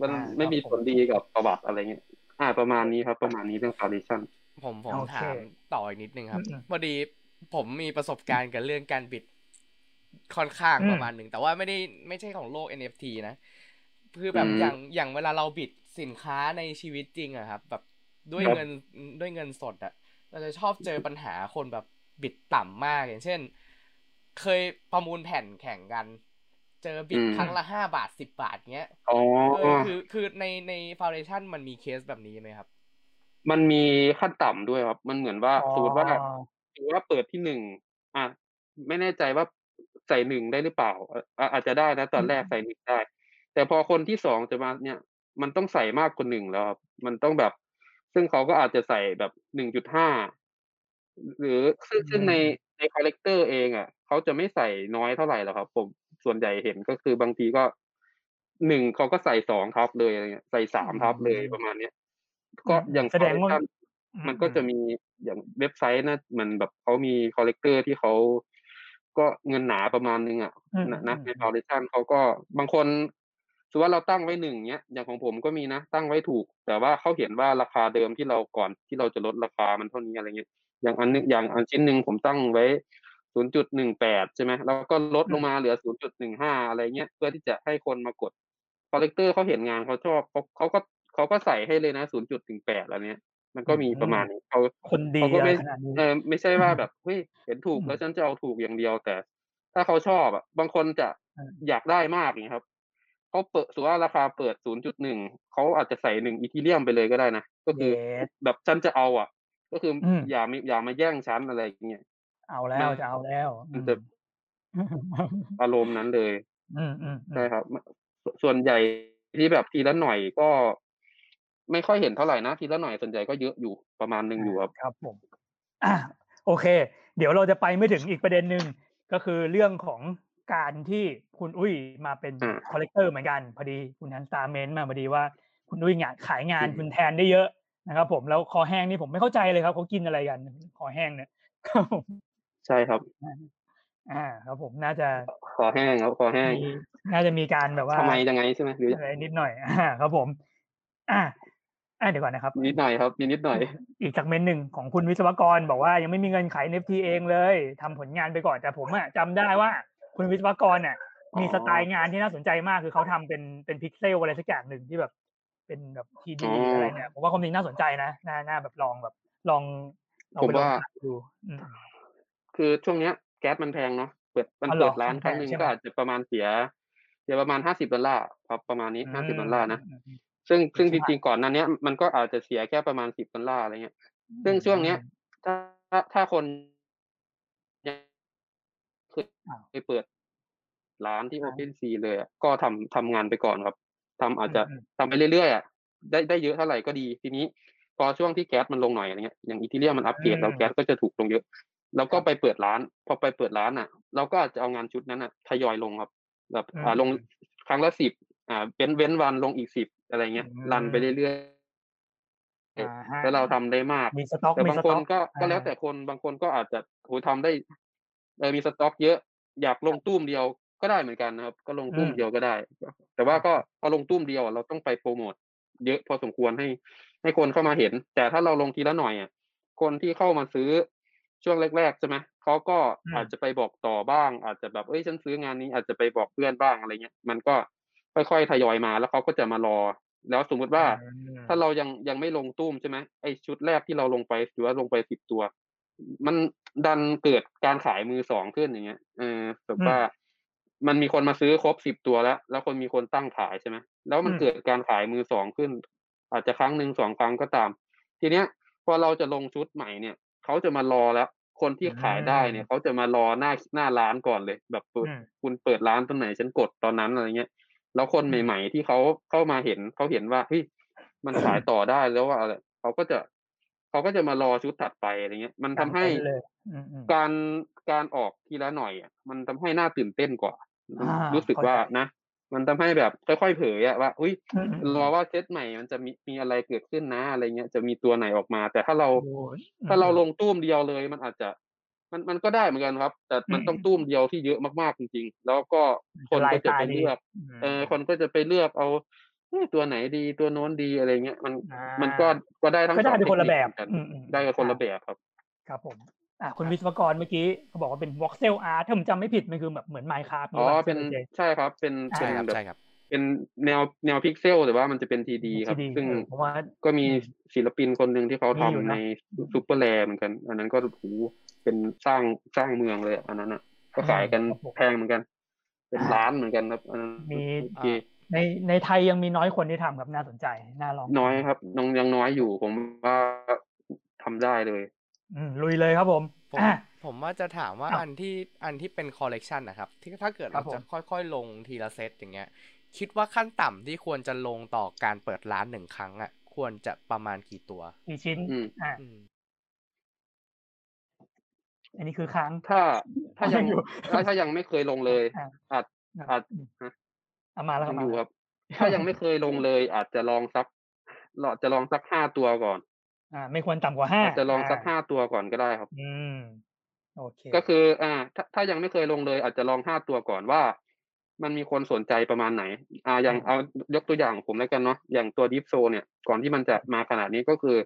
มันไม่มีผลดีกับประวัติอะไรเงี้ยอ่าประมาณนี้ครับ ประมาณนี้เรื่องฟาวเดชั่นผมผมถามต่ออีกนิดนึงครับพอดีผมมีประสบการณ์กับเรื่องการบิดค่อนข้างประมาณหนึ่ง แต่ว่าไม่ได้ไม่ใช่ของโลก NFT นะคือแบบอย่างอย่างเวลาเราบิดสินค้าในชีวิตจริงอะครับ แบบ ด้วยเงินด้วยเงินสดอะเราจะชอบเจอปัญหาคนแบบบิดต่ำมากอย่างเช่น เคยประมูลแผ่นแข่งกัน เจอบิดครั้งละห้าบาทสิบบาทเงี้ยอ๋อคือคือในใน Foundation มันมีเคสแบบนี้ไหมครับ มันมีขั้นต่ำด้วยครับ มันเหมือนว่าสมมติว่าสมมติว่าเปิดที่หนึ่งอะไม่แน่ใจว่าใส่หนึ่งได้หรือเปล่าอาจจะได้นะตอนแรกใส่หนึ่งได้ แต่พอคนที่สองจะมาเนี่ย มันต้องใส่มากกว่าหนึ่งแล้วครับมันต้องแบบ ซึ่งเขาก็อาจจะใส่แบบหนึ่งจุดห้าหรือซึ่งซึ่งในใน collector เองอะเขาจะไม่ใส่น้อยเท่าไหร่หรอกครับ ผมส่วนใหญ่เห็นก็คือบางทีก็หนึ่งเขาก็ใส่สองทับเลยอะไรเงี้ยใส่สามทับเลยประมาณเนี้ยก็อย่างแสดงว่ามันก็จะมีอย่างเว็บไซต์นะมันแบบเขามี collector ที่เขาก็เงินหนาประมาณนึงอะนะใน Foundation เขาก็บางคน สมมติว่าเราตั้งไว้หนึ่งเนี้ยอย่างของผมก็มีนะตั้งไว้ถูก แต่ว่าเขาเห็นว่าราคาเดิมที่เราก่อนที่เราจะลดราคามันเท่านี้อะไรเงี้ยอย่างอันนึงอย่างอันชิ้นหนึ่งผมตั้งไว้ศูนย์จุดหนึ่งแปดใช่ไหมแล้วก็ลดลงมาเหลือศูนย์จุดหนึ่งห้าอะไรเงี้ยเพื่อที่จะให้คนมากด collector เขาเห็นงานเขาชอบเขาเขาก็เขาก็ใส่ให้เลยนะศูนย์จุดหนึ่งแปดอะไรเนี้ยมันก็มีประมาณนี้เขาคนดีเขาก็ไม่เออไม่ใช่ว่าแบบเฮ้ยเห็นถูกแล้วฉันจะเอาถูกอย่างเดียวแต่ ถ้าเขาชอบอะบางคนจะอยากได้มากอย่างครับ เขาเปิดสมมุติว่าราคาเปิดศูนย์จุดหนึ่งเขาอาจจะใส่หนึ่ง Ethereum ไปเลยก็ได้นะ ก็คือแบบฉันจะเอาอะ ก็คืออย่าไม่อย่ามาแย่งฉันอะไรอย่างเงี้ย เอาแล้วจะเอาแล้วมันจะอารมณ์นั้นเลย อืมอืมใช่ครับ ส่วนใหญ่ที่แบบทีละหน่อยก็ ไม่ค่อยเห็นเท่าไหร่นะทีละหน่อยส่วนใหญ่ก็เยอะอยู่ประมาณหนึ่งอยู่ครับครับผมอะโอเค เดี๋ยวเราจะไปไม่ถึงอีกประเด็นหนึ่งก็คือเรื่องของ การที่คุณอุ้ยมาเป็น collector เหมือนกันพอดีคุณฮันสตาร์เมนต์มาพอดีว่าคุณอุ้ยงานขายงานคุณแทนได้เยอะนะครับผมแล้วคอแห้งนี่ผมไม่เข้าใจเลยครับเขากินอะไรกันคอแห้งเนี่ยใช่ครับ อ่า ครับผมน่าจะคอแห้งครับคอแห้งน่าจะมีการแบบว่าทำไมยังไงใช่ไหมหรืออะไรนิดหน่อยอ่าครับผม อ่าอ่าเดี๋ยวก่อนนะครับ นิดหน่อยครับมีนิดหน่อย อีกจากเมนหนึ่งของคุณวิศวกรบอกว่ายังไม่มีเงินขาย NFT เองเลยทำผลงานไปก่อนแต่ผมอะจำได้ว่า คุณวิศวกรเนี่ยมีสไตล์งานที่น่าสนใจมากคือเขาทำเป็นเป็นพิกเซลอะไรสักอย่างหนึ่งที่แบบ เป็นแบบ3D อะไรเนี่ยผมว่าความจริงน่าสนใจนะน่าน่าแบบลองแบบลองผมว่าดูคือช่วงเนี้ย แก๊สมันแพงเนาะเปิดมันเปิดร้านครั้งหนึ่งก็อาจจะประมาณเสียเสียประมาณห้าสิบดอลลาร์ประมาณนี้ห้าสิบดอลลาร์นะซึ่งซึ่งจริงๆก่อนนั้นเนี้ยมันก็อาจจะเสียแค่ประมาณสิบดอลลาร์อะไรเงี้ย ซึ่งช่วงเนี้ยถ้าถ้าคน เคยเปิดร้านที่ Open Sea เลยก็ทำทำงานไปก่อนครับทำอาจจะทำไปเรื่อยๆอะได้ได้เยอะเท่าไหร่ก็ดี ทีนี้พอช่วงที่แก๊สมันลงหน่อยอย่างเงี้ยอย่างอีทีเรียมันอัปเกรดแล้วแก๊สก็จะถูกลงเยอะ แล้วก็ไปเปิดร้าน พอไปเปิดร้านอะ เราก็อาจจะเอางานชุดนั้นอะทยอยลงครับแบบอ่าลงครั้งละสิบอ่าเป็นเว้นวันลงอีกสิบอะไรเงี้ยรันไปเรื่อยๆแล้วเราทำได้มากแต่บางคนก็ก็แล้วแต่คนบางคนก็อาจจะโหทำได้เออมีสต็อกเยอะ อยากลงตุ้มเดียวก็ได้เหมือนกันนะครับ ก็ลงตุ้มเดียวก็ได้ แต่ว่าก็พอลงตุ้มเดียวเราต้องไปโปรโมทเยอะพอสมควรให้ให้คนเข้ามาเห็น แต่ถ้าเราลงทีละหน่อยอะคนที่เข้ามาซื้อช่วงแรกๆใช่ไหมเขาก็อาจจะไปบอกต่อบ้าง อาจจะแบบเอ้ยฉันซื้องานนี้อาจจะไปบอกเพื่อนบ้างอะไรเงี้ย มันก็ค่อยๆทยอยมาแล้วเขาก็จะมารอ แล้วสมมุติว่าถ้าเรายังยังไม่ลงตุ้มใช่ไหมไอชุดแรกที่เราลงไปหรือว่าลงไปสิบตัว มันดันเกิดการขายมือสองขึ้นอย่างเงี้ยเออแบบว่ามันมีคนมาซื้อครบสิบตัวแล้ว แล้วคนมีคนตั้งขายใช่ไหมแล้วมันเกิดการขายมือสองขึ้น อาจจะครั้งหนึ่งสองครั้งก็ตาม ทีเนี้ย พอเราจะลงชุดใหม่เนี่ยเขาจะมารอแล้ว คนที่ขายได้เนี่ยเขาจะมารอหน้าหน้าร้านก่อนเลย แบบเปิดคุณเปิดร้านตรงไหนฉันกดตอนนั้นอะไรเงี้ยแล้วคนใหม่ ๆ ที่เขาเข้ามาเห็นเขาเห็นว่าเฮ้ยมันขายต่อได้แล้วว่าอะไรเขาก็จะ เขาก็จะมารอชุดถัดไปอะไรเงี้ย มันทำให้การการออกทีละหน่อยอะมันทำให้น่าตื่นเต้นกว่า รู้สึกว่านะ มันทำให้แบบค่อยๆเผยอะว่าอุ้ยรอว่าเซตใหม่มันจะมีมีอะไรเกิดขึ้นนะอะไรเงี้ยจะมีตัวไหนออกมา แต่ถ้าเราถ้าเราลงตุ้มเดียวเลย มันอาจจะ มันมันก็ได้เหมือนกันครับ แต่มันต้องตุ้มเดียวที่เยอะมากๆจริง ๆ แล้วก็คนก็จะไปเลือกเออคนก็จะไปเลือกเอา ตัวไหนดีตัวโน้นดีอะไรเงี้ยมันมันก็ก็ได้ทั้งสองคนละแบบได้กับคนละแบบครับ ครับผม อ่าคุณวิศวกรเมื่อกี้เขาบอกว่าเป็น voxel art ถ้าผมจำไม่ผิดมันคือแบบเหมือน Minecraft อ๋อเป็นใช่ครับ เป็นเป็นแบบเป็นแนวแนวพิกเซลแต่ว่ามันจะเป็น3D ครับซึ่งก็มีศิลปินคนหนึ่งที่เขาทำใน SuperRare เหมือนกัน อันนั้นก็ถูเป็นสร้างสร้างเมืองเลยอันนั้นอะ ก็ขายกันแพงเหมือนกัน เป็นล้านเหมือนกันครับมี ในในไทยยังมีน้อยคนที่ทำครับน่าสนใจน่าลองน้อยครับยังยังน้อยอยู่ผมว่าทำได้เลย อืมลุยเลยครับผมผมผมว่าจะถามว่าอันที่อันที่เป็นคอลเลกชันนะครับ ที่ถ้าเกิดเราจะค่อยๆ ลงทีละเซตอย่างเงี้ย คิดว่าขั้นต่ำที่ควรจะลงต่อการเปิดร้านหนึ่งครั้งอะ ควรจะประมาณกี่ตัวกี่ชิ้นอ่าอันนี้คือครั้งถ้า ถ้ายังถ้าถ้ายังไม่เคยลงเลยอาจอาจ เอามาแล้วครับ ถ้ายังไม่เคยลงเลย อาจจะลองสักเราจะลองสักห้าตัวก่อน อ่า ไม่ควรต่ำกว่าห้าจะลองสักห้าตัวก่อนก็ได้ครับ อืม โอเค ก็คือ อ่า ถ้าถ้ายังไม่เคยลงเลย อาจจะลองห้าตัวก่อนว่า มันมีคนสนใจประมาณไหน อ่าอย่างเอายกตัวอย่างผมแล้วกันเนาะอย่างตัว Deep Soul เนี่ย ก่อนที่มันจะมาขนาดนี้ก็คือ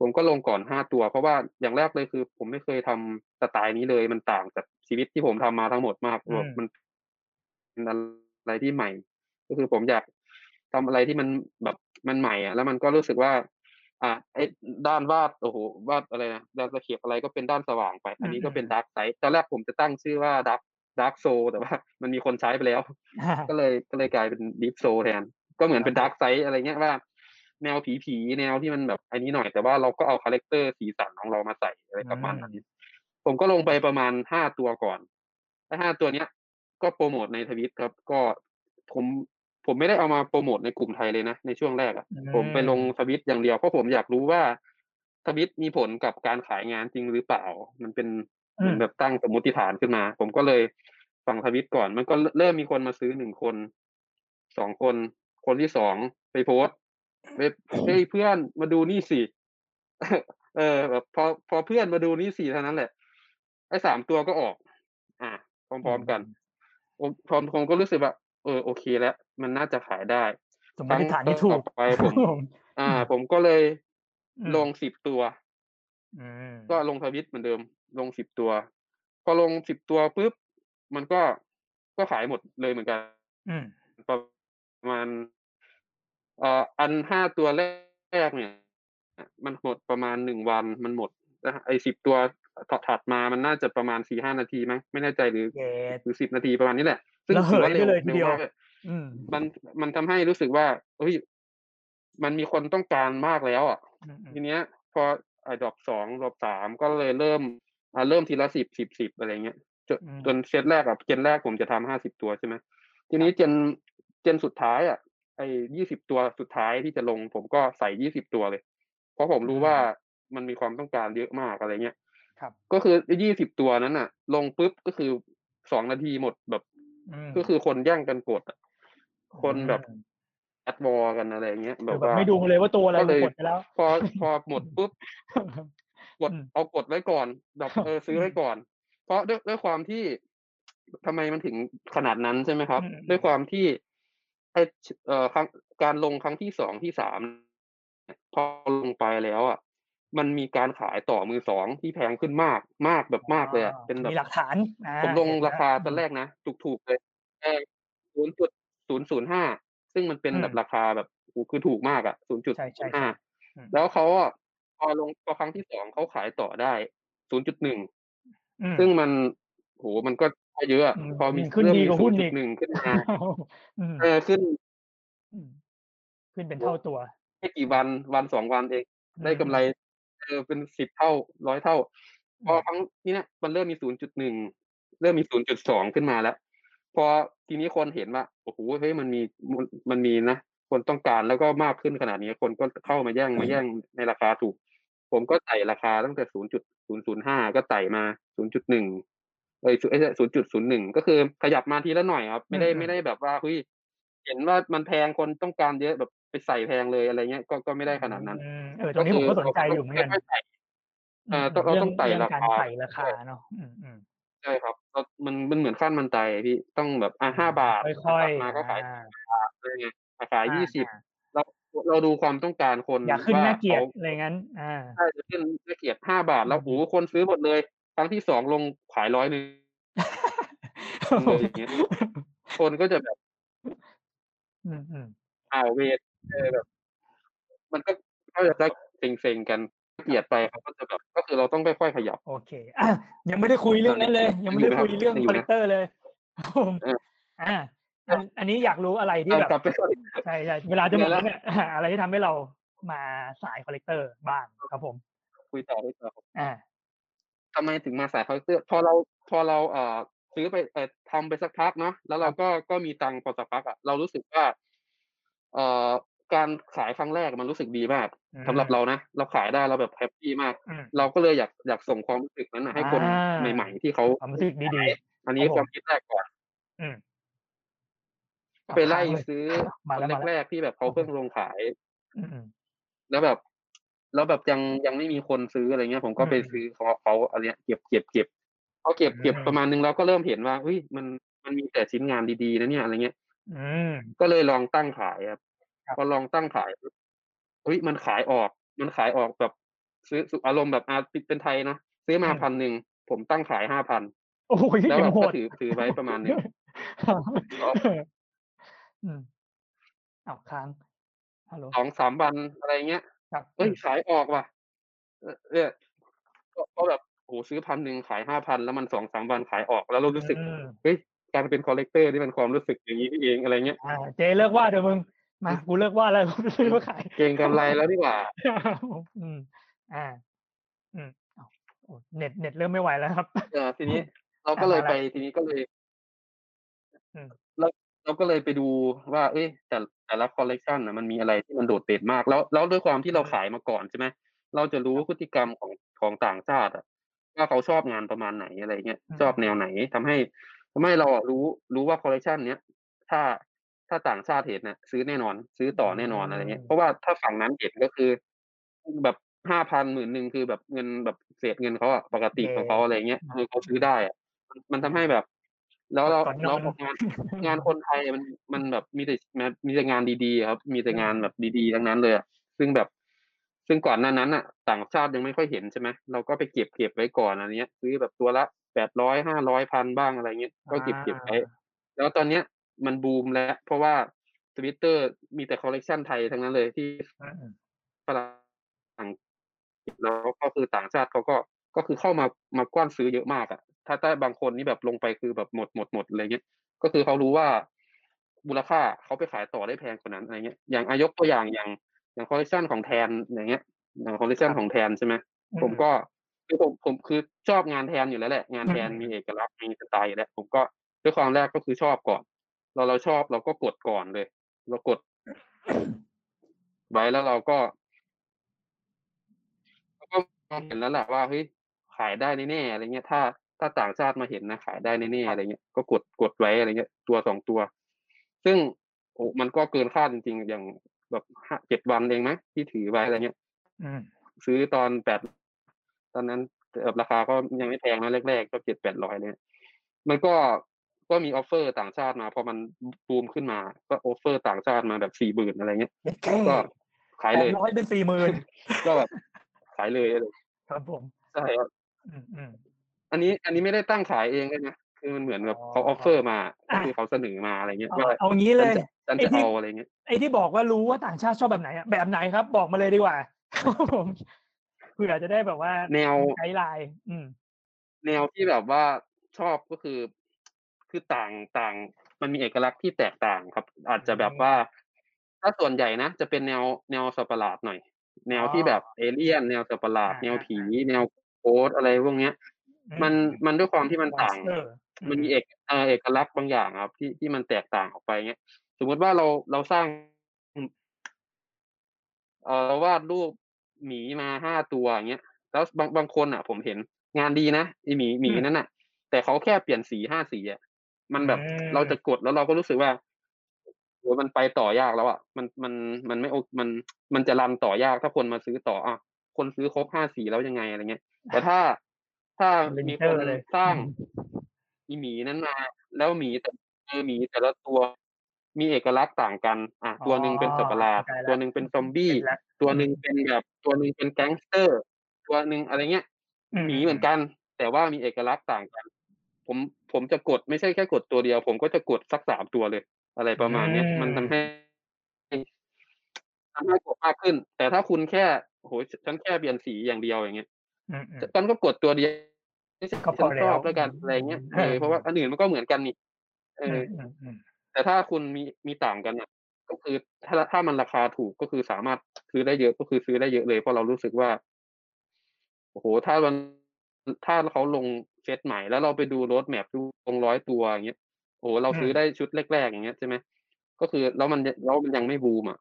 ผมก็ลงก่อนห้าตัว เพราะว่าอย่างแรกเลยคือ ผมไม่เคยทำสไตล์นี้เลย มันต่างจากชีวิตที่ผมทำมาทั้งหมดมากมันเป็นอะไรที่ใหม่ ก็คือผมอยากทำอะไรที่มันแบบมันใหม่อะแล้วมันก็รู้สึกว่า อ่าไอ้ด้านวาดโอ้โหวาดอะไรนะด้านตะเขียบอะไรก็เป็นด้านสว่างไป อันนี้ก็เป็น dark side ตอนแรกผมจะตั้งชื่อว่า Dark Dark Soul แต่ว่ามันมีคนใช้ไปแล้ว ก็เลยก็เลยกลายเป็น Deep Soul แทน ก็เหมือนเป็น dark side อะไรเงี้ยว่าแนวผีผีแนวที่มันแบบอันนี้หน่อยแต่ว่าเราก็เอา character สีสันของเรามาใส่อะไรประมาณนี้ผมก็ลงไปประมาณห้าตัวก่อนแล้วห้าตัวเนี้ย ก็โปรโมทในทวิตครับ ก็ผม ผมไม่ได้เอามาโปรโมทในกลุ่มไทยเลยนะ ในช่วงแรกอะ่ะ ผมไปลงทวิตอย่างเดียวเพราะผมอยากรู้ว่าทวิตมีผลกับการขายงานจริงหรือเปล่า มันเป็นเหมือนแบบตั้งสมมติฐานขึ้นมา ผมก็เลยฟังทวิตก่อน มันก็เริ่มมีคนมาซื้อหนึ่งคนสองคน คนที่สองไปโพสไปเฮ้ยเพื่อนมาดูนี่สิเออแบบพอพอเพื่อนมาดูนี่สิเท่านั้นแหละ ไอ้สามตัวก็ออก อ่าพร้อมๆกัน ผมผมก็รู้สึกว่าเออโอเคแล้ว มันน่าจะขายได้สมมติฐานที่ถูกไปผมอ่า ผมก็เลยลงสิบตัวก็ลงทวิตเหมือนเดิม ลงสิบตัว พอลงสิบตัวปุ๊บมันก็ก็ขายหมดเลยเหมือนกันประมาณเอ่ออันห้าตัวแรกเนี่ย มันหมดประมาณหนึ่งวันมันหมดไอ้สิบตัวถัดมามันน่าจะประมาณสี่ห้านาทีมั้งไม่แน่ใจหรือหรือสิบนาทีประมาณนี้แหละ ซึ่งถือว่าเร็วเร็วมาก มันมันทำให้รู้สึกว่าเฮ้ยมันมีคนต้องการมากแล้วอะ ทีเนี้ย พอไอ้ดอกสองดอกสามก็เลยเริ่มอ่าเริ่มทีละสิบสิบสิบอะไรเงี้ยจนจนเซตแรกอะเจนแรกผมจะทำห้าสิบตัวใช่ไหมทีนี้เจนเจนสุดท้ายอะ ไอ้ยี่สิบตัวสุดท้ายที่จะลง ผมก็ใส่ยี่สิบตัวเลย เพราะผมรู้ว่ามันมีความต้องการเยอะมากอะไรเงี้ยครับก็คือยี่สิบตัวนั้นอะ ลงปุ๊บก็คือสองนาทีหมดแบบ ก็คือคนแย่งกันกด คนแบบแอดวอร์กันอะไรเงี้ยแบบว่าไม่ดูเลยว่าตัวอะไรกดไปแล้ว พอพอหมดปุ๊บกดเอากดไว้ก่อนแบบเออซื้อไว้ก่อน เพราะด้วยด้วยความที่ทำไมมันถึงขนาดนั้นใช่ไหมครับ ด้วยความที่ไอเอ่อครั้งการลงครั้งที่สองที่สามพอลงไปแล้วอะมันมีการขายต่อมือสองที่แพงขึ้นมากมากแบบมากเลยอะเป็นแบบมีหลักฐานผมลงราคาตอนแรกนะถูกๆเลยแค่ศูนย์จุด ศูนย์ศูนย์ห้าซึ่งมันเป็นแบบราคาแบบคือถูกมากอะศูนย์จุดห้าแล้วเขาอะพอลงพอครั้งที่สองเขาขายต่อได้ศูนย์จุดหนึ่งซึ่งมันโหมันก็เยอะพอมีเริ่มมีศูนย์จุดหนึ่งขึ้นมาเออขึ้น ขึ้นเป็นเท่าตัวไม่กี่วันวันสองวันเอง ได้กำไรเออเป็นสิบเท่าร้อยเท่า พอครั้งนี้เนี่ยมันเริ่มมีศูนย์จุดหนึ่งเริ่มมีศูนย์จุดสองขึ้นมาแล้ว พอทีนี้คนเห็นว่าโอ้โหเฮ้ยมันมีมันมีนะคนต้องการแล้วก็มากขึ้นขนาดนี้คนก็เข้ามาแย่งมาแย่งในราคาถูก ผมก็ไต่ราคาตั้งแต่ศูนย์จุดศูนย์ศูนย์ห้าก็ไต่มาศูนย์จุดหนึ่งเอ้ยศูนย์จุดศูนย์หนึ่งก็คือขยับมาทีละหน่อยครับ ไม่ได้ไม่ได้แบบว่าเฮ้ยเห็นว่ามันแพงคนต้องการเยอะแบบไปใส่แพงเลยอะไรเงี้ยก็ก็ไม่ได้ขนาดนั้นเออตรงนี้ผมก็สนใจอยู่เหมือนกันเออเราต้องไต่ราคาไต่ราคาเนาะใช่ครับ เรามันมันเหมือนขั้นมันไต่พี่ต้องแบบอะห้าบาทค่อยๆมาก็ขายอะไรเงี้ยขายยี่สิบเราเราดูความต้องการคนอยากขึ้นน่าเกียรติอะไรงั้น อ่า ใช่จะขึ้นน่าเกียรติห้าบาทแล้วโอ้คนซื้อหมดเลย ครั้งที่สองลงขายร้อยหนึ่งเลยอย่างเงี้ยคนก็จะแบบอืมอืม อ่าเวทเออแบบ มันก็ก็จะได้เซ็งๆกัน เกลียดไปเขาก็จะแบบก็คือเราต้องค่อยๆขยับ โอเคอะยังไม่ได้คุยเรื่องนั้นเลย ยังไม่ได้คุยเรื่อง collectorเลยอ่าอันนี้อยากรู้อะไรที่แบบใช่ใช่เวลาจะหมดเนี่ยอะไรที่ทำให้เรามาสาย collector บ้างครับผม คุยต่อคุยต่ออ่าทำไมถึงมาสาย collector พอเราพอเราเอ่อซื้อไปเอ่อทำไปสักพักเนาะแล้วเราก็ก็มีตังค์พอสักพักอะเรารู้สึกว่า เอ่อ การขายครั้งแรกมันรู้สึกดีมากสำหรับเรานะเราขายได้เราแบบ happy มาก เราก็เลยอยากอยากส่งความรู้สึกนั้นให้คนใหม่ ๆ ที่เขาความรู้สึกดีๆอันนี้ความคิดแรกก่อนไปไล่ซื้อคนแรกๆที่แบบเขาเพิ่งลงขายแล้วแบบ แล้วแบบยังยังไม่มีคนซื้ออะไรเงี้ย ผมก็ไปซื้อเขาเขาอะไรเนี้ยเก็บเก็บเก็บเขาเก็บเก็บประมาณนึงเราก็เริ่มเห็นว่าเฮ้ยมันมันมีแต่ชิ้นงานดีๆนะเนี่ยอะไรเงี้ยก็เลยลองตั้งขายครับ พอลองตั้งขายเฮ้ย มันขายออก มันขายออกแบบซื้ออารมณ์แบบ อาเป็นไทยเนาะซื้อมาพันหนึ่งผมตั้งขายห้าพันแล้วแบบก็ถือ ถือไว้ประมาณนึงอืมเอาค้าง ฮัลโหลสองสามวัน อะไรเงี้ย ครับ เฮ้ยขายออกว่ะเนี่ยก็แบบ โอ้ซื้อพันหนึ่งขายห้าพันแล้วมันสองสามวันขายออก แล้วเรารู้สึกเฮ้ย การเป็นคอลเลกเตอร์นี่มันความรู้สึกอย่างนี้เอง อะไรเงี้ยอ่าเจเลิกว่าเดี๋ยวมึง มากูเลิกว่าแล้วกูซื้อมาขายเก่งกำไรแล้วดีกว่า อืม อ่า อืมเน็ตเน็ตเริ่มไม่ไหวแล้วครับเออทีนี้ เราก็เลยไปทีนี้ก็เลยแล้วเราก็เลยไปดูว่า เอ๊ะแต่แต่ละคอลเลกชันนะมันมีอะไรที่มันโดดเด่นมากแล้วแล้วด้วยความที่เราขายมาก่อนใช่ไหมเราจะรู้พฤติกรรมของของต่างชาติอะว่าเขาชอบงานประมาณไหนอะไรเงี้ยชอบแนวไหนทำให้ทำให้เรารู้รู้ว่าคอลเลกชันเนี้ยถ้า ถ้าต่างชาติเห็นเนี่ยซื้อแน่นอน ซื้อต่อแน่นอนอะไรเงี้ยเพราะว่าถ้าฝั่งนั้นเห็นก็คือ แบบห้าพันหมื่นหนึ่งคือแบบเงินแบบเศษเงินเขาอะปกติของเขาอะไรเงี้ยคือเขาซื้อได้อะมันทำให้แบบ แล้วเราเรางานงานคนไทยมันมันแบบมีแต่มีแต่งานดีๆครับ มีแต่งานแบบดีๆทั้งนั้นเลยซึ่งแบบซึ่งก่อนหน้านั้นอะต่างชาติยังไม่ค่อยเห็นใช่ไหมเราก็ไปเก็บเก็บไว้ก่อนอันนี้ซื้อแบบตัวละแปดร้อยห้าร้อยพันบ้างอะไรเงี้ยก็เก็บเก็บไว้แล้วตอนเนี้ย มันบูมแล้ว เพราะว่าทวิตเตอร์มีแต่คอลเลกชันไทยทั้งนั้นเลยที่ฝรั่งแล้วก็คือต่างชาติเขาก็ก็คือเข้ามามากว้านซื้อเยอะมากอะถ้าถ้าบางคนนี่แบบลงไปคือแบบหมดหมดหมดอะไรเงี้ยก็คือเขารู้ว่ามูลค่าเขาไปขายต่อได้แพงกว่านั้นอะไรเงี้ยอย่างอายกตัวอย่างอย่างอย่างคอลเลคชันของแทนอย่างเงี้ยอย่างคอลเลคชันของแทนใช่ไหมผมก็ไปคือผมผมคือชอบงานแทนอยู่แล้วแหละ งานแทนมีเอกลักษณ์มีสไตล์อยู่แล้วผมก็ด้วยความแรกก็คือชอบก่อน เราเราชอบเราก็กดก่อนเลย เรากด ไว้แล้วเราก็ก็เห็นแล้วแหละว่าเฮ้ยขายได้แน่ๆอะไรเงี้ย ถ้าถ้าต่างชาติมาเห็นนะขายได้แน่ๆอะไรเงี้ยก็กดกดไว้อะไรเงี้ย ตัวสองตัว ซึ่งโอ้มันก็เกินคาดจริง ๆ อย่างแบบเจ็ดวันเองไหมที่ถือไว้อะไรเงี้ยซื้อตอนแปดตอนนั้นราคาก็ยังไม่แพงนะแรกๆก็เจ็ดแปดร้อยเนี่ยมันก็ ก็มี offer ต่างชาติมา พอมันบูมขึ้นมา ก็ offer ต่างชาติมาแบบสี่หมื่นอะไรเงี้ยก็ขายเลยร้อยเป็นสี่หมื่นก็แบบขายเลยเลยครับผมใช่ครับอันนี้อันนี้ไม่ได้ตั้งขายเองเลยนะคือมันเหมือนกับเขา offer มาคือเขาเสนอมาอะไรเงี้ยว่าเอางี้เลยฉันจะเอาอะไรเงี้ยไอ้ที่บอกว่ารู้ว่าต่างชาติชอบแบบไหนอะแบบไหนครับ บอกมาเลยดีกว่าผมเผื่อจะได้แบบว่าแนวไกด์ไลน์แนวที่แบบว่าชอบก็คือ คือต่างต่างมันมีเอกลักษณ์ที่แตกต่างครับ อาจจะแบบว่า ถ้าส่วนใหญ่นะจะเป็นแนวแนวสัปหลาดหน่อย แนวที่แบบเอเลี่ยน แนวสัปหลาด แนวผี แนวโคดอะไรพวกเนี้ย มันมันด้วยความที่มันต่าง มันมีเอกเอเอกลักษณ์บางอย่างครับ ที่ที่มันแตกต่างออกไปเงี้ย สมมติว่าเราเราสร้างเออเราวาดรูปหมีมาห้าตัวอย่างเงี้ย แล้วบางบางคนอะ ผมเห็นงานดีนะไอหมีหมีนั่นอะ แต่เขาแค่เปลี่ยนสีห้าสีอะ มันแบบเราจะกดแล้วเราก็รู้สึกว่าโหมันไปต่อยากแล้วอะมันมันมันไม่โอมันมันจะรันต่อยากถ้าคนมาซื้อต่ออะคนซื้อครบห้าสีแล้วยังไงอะไรเงี้ย แต่ถ้าถ้ามีคนสร้างมีหมีนั้นมาแล้วหมีแต่เออหมีแต่ละตัวมีเอกลักษณ์ต่างกัน อะ ตัวหนึ่งเป็นสัตว์ประหลาด ตัวหนึ่งเป็นซอมบี้ ตัวหนึ่งเป็นแบบตัวหนึ่งเป็นแก๊งสเตอร์ ตัวหนึ่งอะไรเงี้ยหมีเหมือนกัน แต่ว่ามีเอกลักษณ์ต่างกัน ผม ผมจะกดไม่ใช่แค่กดตัวเดียว ผมก็จะกดสักสามตัวเลย อะไรประมาณเนี้ยมันทำให้ทำให้กดมากขึ้น แต่ถ้าคุณแค่โหฉันแค่เปลี่ยนสีอย่างเดียวอย่างเงี้ยฉันก็กดตัวเดียวฉันชอบแล้วกันอะไรเงี้ยเออเพราะว่าอันอื่นมันก็เหมือนกันนี่เออแต่ถ้าคุณมีมีต่างกันเนี่ยก็คือถ้าถ้ามันราคาถูกก็คือสามารถซื้อได้เยอะก็คือซื้อได้เยอะเลยเพราะเรารู้สึกว่าโอ้โหถ้ามันถ้าเขาลง เซตใหม่แล้วเราไปดูรถแมพดูตรงร้อยตัวอย่างเงี้ยโอ้เราซื้อได้ชุดแรกๆอย่างเงี้ยใช่ไหมก็คือแล้วมันแล้วมันยังไม่บูมอะ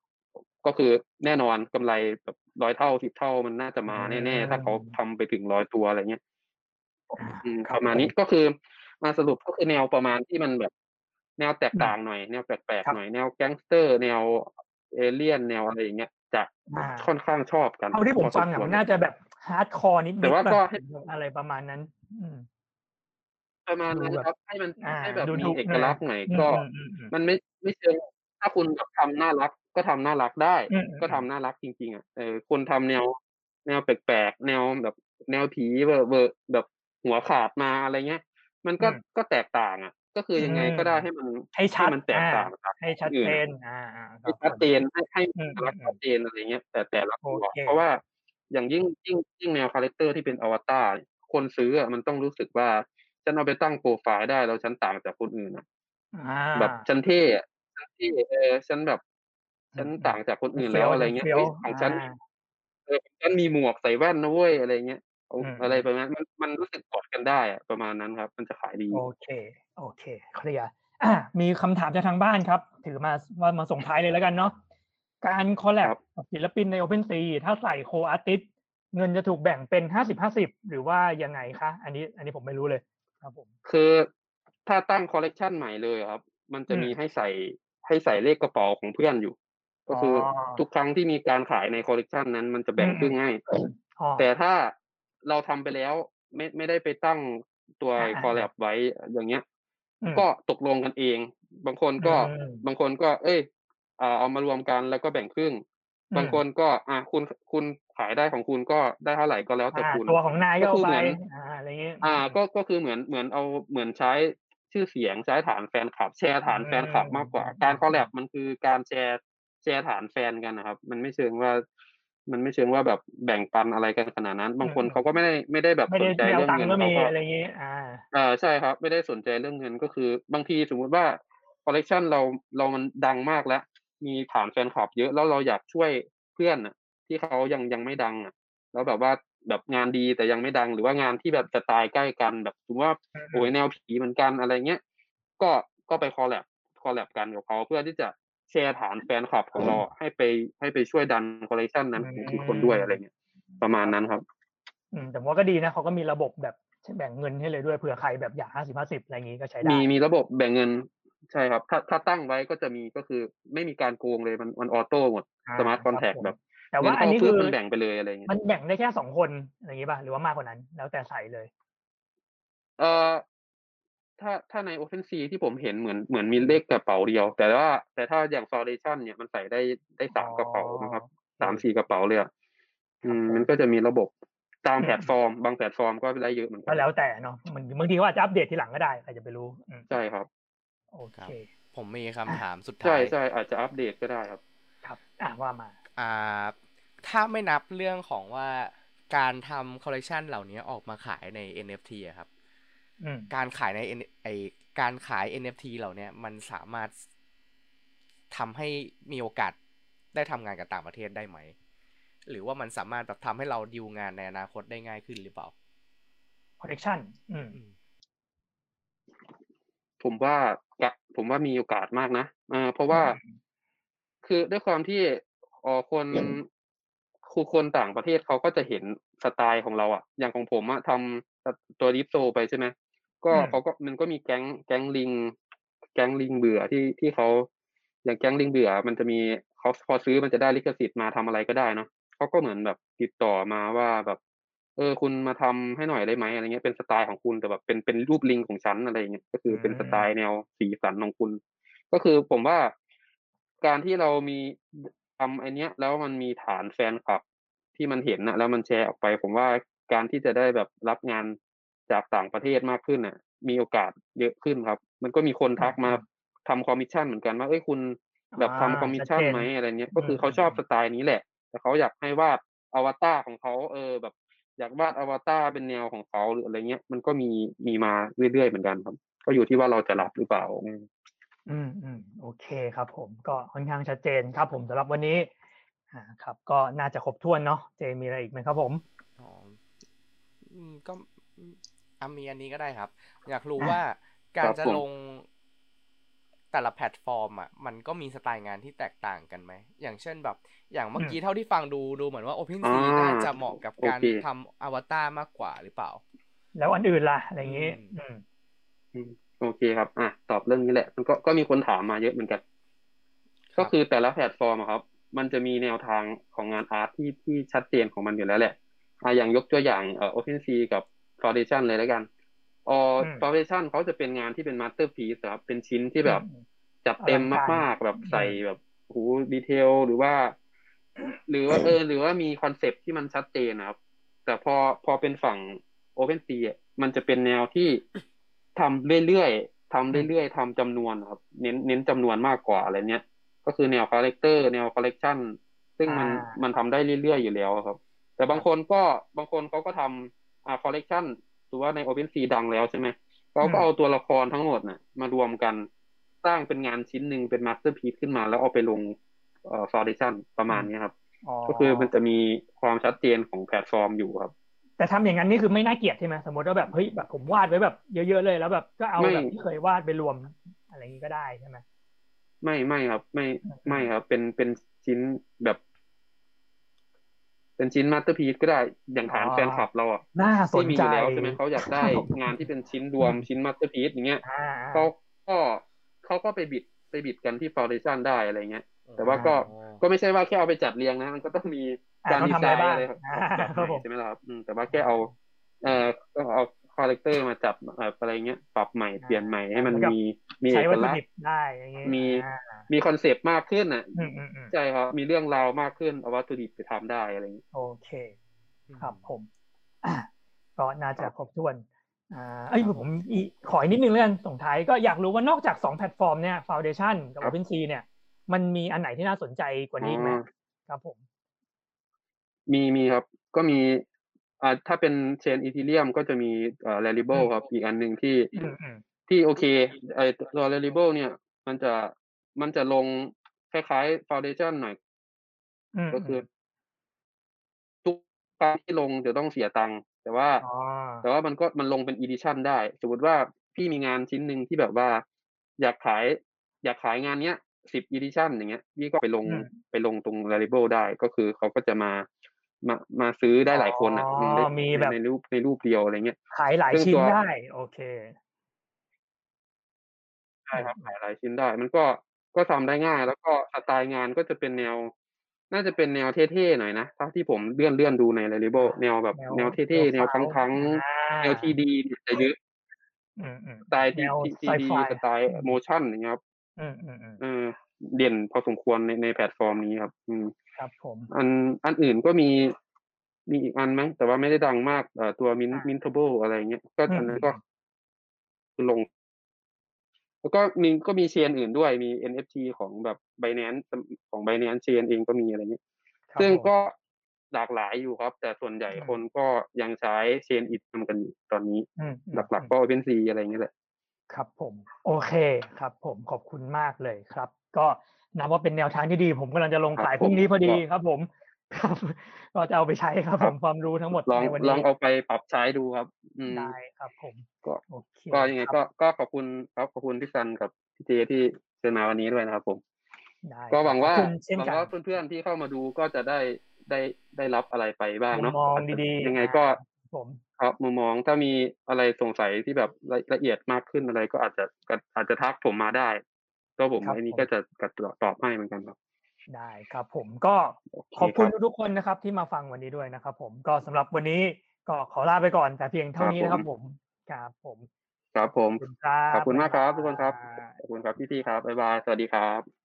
ก็คือแน่นอนกำไรแบบร้อยเท่าสิบเท่ามันน่าจะมาแน่ๆถ้าเขาทำไปถึงร้อยตัวอะไรเงี้ยประมาณนี้ก็คือมาสรุปก็คือแนวประมาณที่มันแบบ แนวแตกต่างหน่อย แนวแปลกๆหน่อยแนวแก๊งสเตอร์ แนวเอเลี่ยนแนวอะไรอย่างเงี้ยจะค่อนข้างชอบกันเอาที่ผมฟังอะมันน่าจะแบบ hardcore นิดแต่ว่าก็อะไรประมาณนั้น ประมาณนั้นครับ ให้มันให้แบบมีเอกลักษณ์หน่อยก็มันไม่ ไม่เชิง ถ้าคุณแบบทำน่ารัก ก็ทำน่ารักได้ก็ทำน่ารักจริง ๆอะเออคนทำแนว แนวแปลก ๆ แนวแบบ แนวผีเบอร์เบอร์ แบบหัวขาดมา อะไรเงี้ย มันก็ก็แตกต่างอะก็คือยังไงก็ได้ให้มัน ให้ชัด มันแตกต่างให้ชัดเจนอ่าให้ชัดเจน ให้ น่ารักชัดเจน อะไรเงี้ย แต่แต่ละตัวเพราะว่าอย่างยิ่ง ยิ่ง ยิ่งแนว character ที่เป็นอวตาร คนซื้ออะมันต้องรู้สึกว่า ฉันเอาไปตั้งโปรไฟล์ได้แล้วฉันต่างจากคนอื่นอะแบบฉันเท่ฉันเท่เออฉันแบบ ฉันต่างจากคนอื่นแล้วอะไรเงี้ยของฉันเออฉันมีหมวกใส่แว่นนะเว้ยอะไรเงี้ยอะไรประมาณมันมันรู้สึกอวดกันได้อะประมาณนั้นครับ มันจะขายดี โอเค โอเคเคลียร์อ่ามีคำถามจากทางบ้านครับ ถามมาว่ามาส่งท้ายเลยแล้วกันเนาะการ collab ศิลปินใน OpenSea ถ้าใส่ co-artist เงินจะถูกแบ่งเป็นห้าสิบห้าสิบหรือว่ายังไงคะ อันนี้ อันนี้ผมไม่รู้เลยครับผมคือถ้าตั้งคอลเลกชันใหม่เลยครับ มันจะมีให้ใส่ให้ใส่เลขกระเป๋าของเพื่อนอยู่ ก็คือทุกครั้งที่มีการขายในคอลเลกชันนั้น มันจะแบ่งครึ่งให้แต่ถ้าเราทำไปแล้วไม่ไม่ได้ไปตั้งตัว collab ไว้อย่างเงี้ย ก็ตกลงกันเอง บางคนก็บางคนก็ เอ้ยเอามารวมกันแล้วก็แบ่งครึ่ง บางคนก็อ่าคุณคุณขายได้ของคุณก็ได้เท่าไหร่ก็แล้วแต่คุณตัวของนายก็คือเหมือนอะไรเงี้ยอ่าก็ก็คือเหมือนเหมือนเอาเหมือนใช้ชื่อเสียงใช้ฐานแฟนคลับ แชร์ฐานแฟนคลับมากกว่า การคอลแลบมันคือการแชร์แชร์ฐานแฟนกันนะครับ มันไม่เชิงว่า มันไม่เชิงว่าแบบแบ่งปันอะไรกันขนาดนั้น บางคนเขาก็ไม่ได้ไม่ได้แบบสนใจเรื่องเงินเขาก็อะไรเงี้ยอ่าอ่าใช่ครับ ไม่ได้สนใจเรื่องเงินก็คือ บางทีสมมุติว่าคอลเลกชันเราเรามันดังมากแล้ว มีฐานแฟนคลับเยอะแล้วเราอยากช่วยเพื่อนอะ ที่เขายังยังไม่ดังอะ แล้วแบบว่าแบบงานดีแต่ยังไม่ดังหรือว่างานที่แบบสไตล์ใกล้กันแบบถือว่าโอ้ยแนวผีเหมือนกันอะไรเงี้ยก็ก็ไป collab collab กันกับเขาเพื่อที่จะแชร์ฐานแฟนคลับของเราให้ไปให้ไปช่วยดันคอลเลคชันนั้นของทุกคนด้วยอะไรเงี้ยประมาณนั้นครับ อืมแต่ว่าก็ดีนะเขาก็มีระบบแบบแบ่งเงินให้เลยด้วยเผื่อใครแบบอยากห้าสิบห้าสิบอะไรอย่างนี้ก็ใช้ได้มีมีระบบแบ่งเงิน ใช่ครับ ถ้าถ้าตั้งไว้ก็จะมีก็คือไม่มีการโกงเลยมันมัน auto หมด smart contract แบบ แต่ว่าอันนี้คือมันแบ่งไปเลยอะไรเงี้ยมันแบ่งได้แค่สองคนอะไรอย่างนี้ป่ะหรือว่ามากกว่านั้น แล้วแต่ใส่เลย เอ่อถ้าถ้าใน OpenSea ที่ผมเห็นเหมือนเหมือนมีเลขกระเป๋าเดียว แต่ว่าแต่ถ้าอย่าง Foundation เนี่ยมันใส่ได้ได้สามกระเป๋านะครับสามสี่กระเป๋าเลยอะอืมมันก็จะมีระบบตามแพลตฟอร์ม บางแพลตฟอร์มก็ได้เยอะเหมือนกันก็แล้วแต่เนาะมันบางทีว่าจะอัปเดตทีหลังก็ได้ใครจะไปรู้ใช่ครับ โอเค ผมมีคำถามสุดท้าย ใช่ใช่อาจจะอัปเดตก็ได้ครับ ครับ อ่าว่ามาอ่าถ้าไม่นับเรื่องของว่าการทำคอลเลคชันเหล่านี้ออกมาขายใน NFT อะครับการขายในไอการขาย NFT เหล่านี้มันสามารถทำให้มีโอกาสได้ทำงานกับต่างประเทศได้ไหม หรือว่ามันสามารถแบบทำให้เราดิวงานในอนาคตได้ง่ายขึ้นหรือเปล่าคอลเลคชันอืมผมว่า ผมว่ามีโอกาสมากนะอ่าเพราะว่า คือด้วยความที่ออคนคือคนต่างประเทศเขาก็จะเห็นสไตล์ของเราอะ อย่างของผมอะทำตัวดิฟโซไปใช่ไหมก็เขาก็มันก็มีแก๊งแก๊งลิง แก๊งลิงเบื่อที่ที่เขาอย่างแก๊งลิงเบื่อ มันจะมีเขาพอซื้อมันจะได้ลิขสิทธิ์มาทำอะไรก็ได้เนาะเขาก็เหมือนแบบติดต่อมาว่าแบบ เออคุณมาทำให้หน่อยได้ไหมอะไรเงี้ยเป็นสไตล์ของคุณแต่แบบเป็นเป็นรูปลิงของฉันอะไรเงี้ยก็คือเป็นสไตล์แนวสีสันของคุณ ก็คือผมว่าการที่เรามีทำไอเนี้ย แล้วมันมีฐานแฟนคลับที่มันเห็นนะแล้วมันแชร์ออกไป ผมว่าการที่จะได้แบบรับงานจากต่างประเทศมากขึ้นน่ะ มีโอกาสเยอะขึ้นครับ มันก็มีคนทักมาทำคอมมิชชั่นเหมือนกันว่าเอ้ยคุณแบบทำคอมมิชชั่นไหมอะไรเนี้ยก็คือเขาชอบสไตล์นี้แหละ แต่เขาอยากให้วาดอวตารของเขาเออแบบ อยากวาดอวตารเป็นแนวของเขาหรืออะไรเงี้ย มันก็มีมีมาเรื่อยๆเหมือนกันครับ ก็อยู่ที่ว่าเราจะรับหรือเปล่า อืมอืมโอเคครับ ผมก็ค่อนข้างชัดเจนครับ ผมสำหรับวันนี้อ่าครับ ก็น่าจะครบถ้วนเนาะเจมีอะไรอีกไหมครับ ผมอ๋อก็อามีอันนี้ก็ได้ครับ อยากรู้ว่าการจะลง แต่ละแพลตฟอร์มอะมันก็มีสไตล์งานที่แตกต่างกันไหม อย่างเช่นแบบ อย่างเมื่อกี้เท่าที่ฟังดูดูเหมือนว่า OpenSea น่าจะเหมาะกับการทำอวตารมากกว่าหรือเปล่า แล้วอันอื่นล่ะ อะไรอย่างนี้โอเคครับ อะ ตอบเรื่องนี้แหละ มันก็ก็มีคนถามมาเยอะเหมือนกัน ก็คือแต่ละแพลตฟอร์มครับ มันจะมีแนวทางของงาน art ที่ที่ชัดเจนของมันอยู่แล้วแหละอะอย่างยกตัวอย่างเอ่อ OpenSea กับ Foundation เลยแล้วกัน ออ Foundation เขาจะเป็นงานที่เป็น masterpiece ครับ เป็นชิ้นที่แบบจัดเต็มมากๆ แบบใส่แบบ full detail หรือว่า หรือว่าเออ หรือว่ามี concept ที่มันชัดเจนนะครับ แต่พอพอเป็นฝั่ง OpenSea มันจะเป็นแนวที่ทำเรื่อยๆทำเรื่อยๆทำจำนวนครับ เน้นเน้นจำนวนมากกว่าอะไรเนี้ย ก็คือแนวคาแรคเตอร์แนวคอลเลกชันซึ่งมันมันทำได้เรื่อยๆอยู่แล้วครับ แต่บางคนก็บางคนเขาก็ทำอ่าคอลเลกชัน หรือว่าใน Open Sea ดังแล้วใช่ไหมเขาก็เอาตัวละครทั้งหมดน่ะ มารวมกันสร้างเป็นงานชิ้นหนึ่งเป็น masterpiece ขึ้นมา แล้วเอาไปลงเอ่อ Foundation ประมาณนี้ครับ ก็คือมันจะมีความชัดเจนของแพลตฟอร์มอยู่ครับ แต่ทำอย่างนั้นนี่คือไม่น่าเกลียดใช่ไหมสมมติว่าแบบเฮ้ยแบบผมวาดไว้แบบเยอะๆเลยแล้วแบบก็เอาแบบที่เคยวาดไปรวมอะไรอย่างนี้ก็ได้ใช่ไหมไม่ไม่ครับ ไม่ไม่ครับ เป็นเป็นชิ้นแบบ เป็นชิ้น masterpiece ก็ได้อย่างฐานแฟนคลับเราอะที่มีอยู่แล้วใช่ไหมเขาอยากได้งานที่เป็นชิ้นรวมชิ้น masterpiece อย่างเงี้ยเขาก็เขาก็ไป bid ไป bid กันที่ Foundation ได้อะไรเงี้ย แต่ว่าก็ก็ไม่ใช่ว่าแค่เอาไปจัดเรียงนะ มันก็ต้องมีการดีไซน์อะไรแบบใช่ไหมครับแต่ว่าแค่เอา เอ่อเอาคาแรคเตอร์มาจับอะไรเงี้ยปรับใหม่เปลี่ยนใหม่ให้มันมีมีเอกลักษณ์ได้มีมีคอนเซปต์มากขึ้นอะใช่ครับมีเรื่องราวมากขึ้นเอาวัตถุดิบไปทำได้อะไรเงี้ยโอเค ครับผมก็น่าจะครบถ้วนอ่าเอ้ยผมอีขออีกนิดนึงเลยกันส่งท้ายก็อยากรู้ว่านอกจากสองแพลตฟอร์มเนี่ย Foundation กับ OpenSea เนี่ย มันมีอันไหนที่น่าสนใจกว่านี้ไหมครับผม มีมีครับ ก็มี อ่าถ้าเป็น chain Ethereum ก็จะมีเอ่อ Rarible ครับ อีกอันหนึ่งที่ที่โอเคไอตัว Rarible เนี่ย มันจะมันจะลงคล้ายๆ Foundation หน่อย ก็คือ ทุกการที่ลงจะต้องเสียตังค์แต่ว่า แต่ว่ามันก็มันลงเป็น edition ได้ สมมติว่าพี่มีงานชิ้นหนึ่งที่แบบว่า อยากขาย อยากขายงานเนี้ยสิบ edition อย่างเงี้ยพี่ก็ไปลงไปลงตรง Rarible ได้ก็คือเขาก็จะมา มามาซื้อได้หลายคนอะมีแบบในรูปในรูปเดียวอะไรเงี้ยขายหลายชิ้นได้ โอเคใช่ครับขายหลายชิ้นได้ มันก็ก็ทำได้ง่าย แล้วก็สไตล์งานก็จะเป็นแนว น่าจะเป็นแนวเท่ๆหน่อยนะถ้าที่ผมเลื่อนเลื่อนดูใน Rarible แนวแบบแนวเท่ๆแนวทั้งๆแนว 3D จะเยอะสไตล์ 3D สไตล์ motion อย่างเงี้ยครับเออเด่นพอสมควรในในแพลตฟอร์มนี้ครับ อืม ครับผม อันอันอื่นก็มีมีอีกอันไหมแต่ว่าไม่ได้ดังมากเอ่อตัวมิน Mintable อะไรเงี้ยก็อันนั้นก็ลง แล้วก็มีก็มี chain อื่นด้วยมี NFT ของแบบ Binance ของ Binance เชนเองก็มีอะไรเงี้ยซึ่งก็หลากหลายอยู่ครับ แต่ส่วนใหญ่คนก็ยังใช้เชนอิททำกันอยู่ตอนนี้ หลักๆก็ OpenSea อะไรเงี้ยแหละครับผม โอเคครับผมขอบคุณมากเลยครับ ก็ นับว่าเป็นแนวทางที่ดี ผมกำลังจะลงขายพรุ่งนี้พอดีครับ ผมครับก็จะเอาไปใช้ครับ ผมความรู้ทั้งหมดในวันนี้ลองเอาไปปรับใช้ดูครับได้ครับผมก็ก็ยังไงก็ก็ขอบคุณครับขอบคุณพี่ซันกับพี่เจที่เชิญมาวันนี้ด้วยนะครับ ผมก็หวังว่าหวังว่าเพื่อนๆที่เข้ามาดูก็จะได้ได้ได้รับอะไรไปบ้างเนาะมองดีๆยังไงก็ผมครับมุมมองถ้ามีอะไรสงสัยที่แบบละเอียดมากขึ้นอะไรก็อาจจะอาจจะทักผมมาได้ ก็ผมอันนี้ก็จะกตอบให้เหมือนกันครับ ได้ครับผมก็ขอบคุณทุกคนนะครับ ที่มาฟังวันนี้ด้วยนะครับ ผมก็สำหรับวันนี้ก็ขอลาไปก่อน แต่เพียงเท่านี้นะครับ ผมครับผมครับผมขอบคุณมากครับทุกคนครับขอบคุณครับพี่ๆครับบ๊ายบายสวัสดีครับ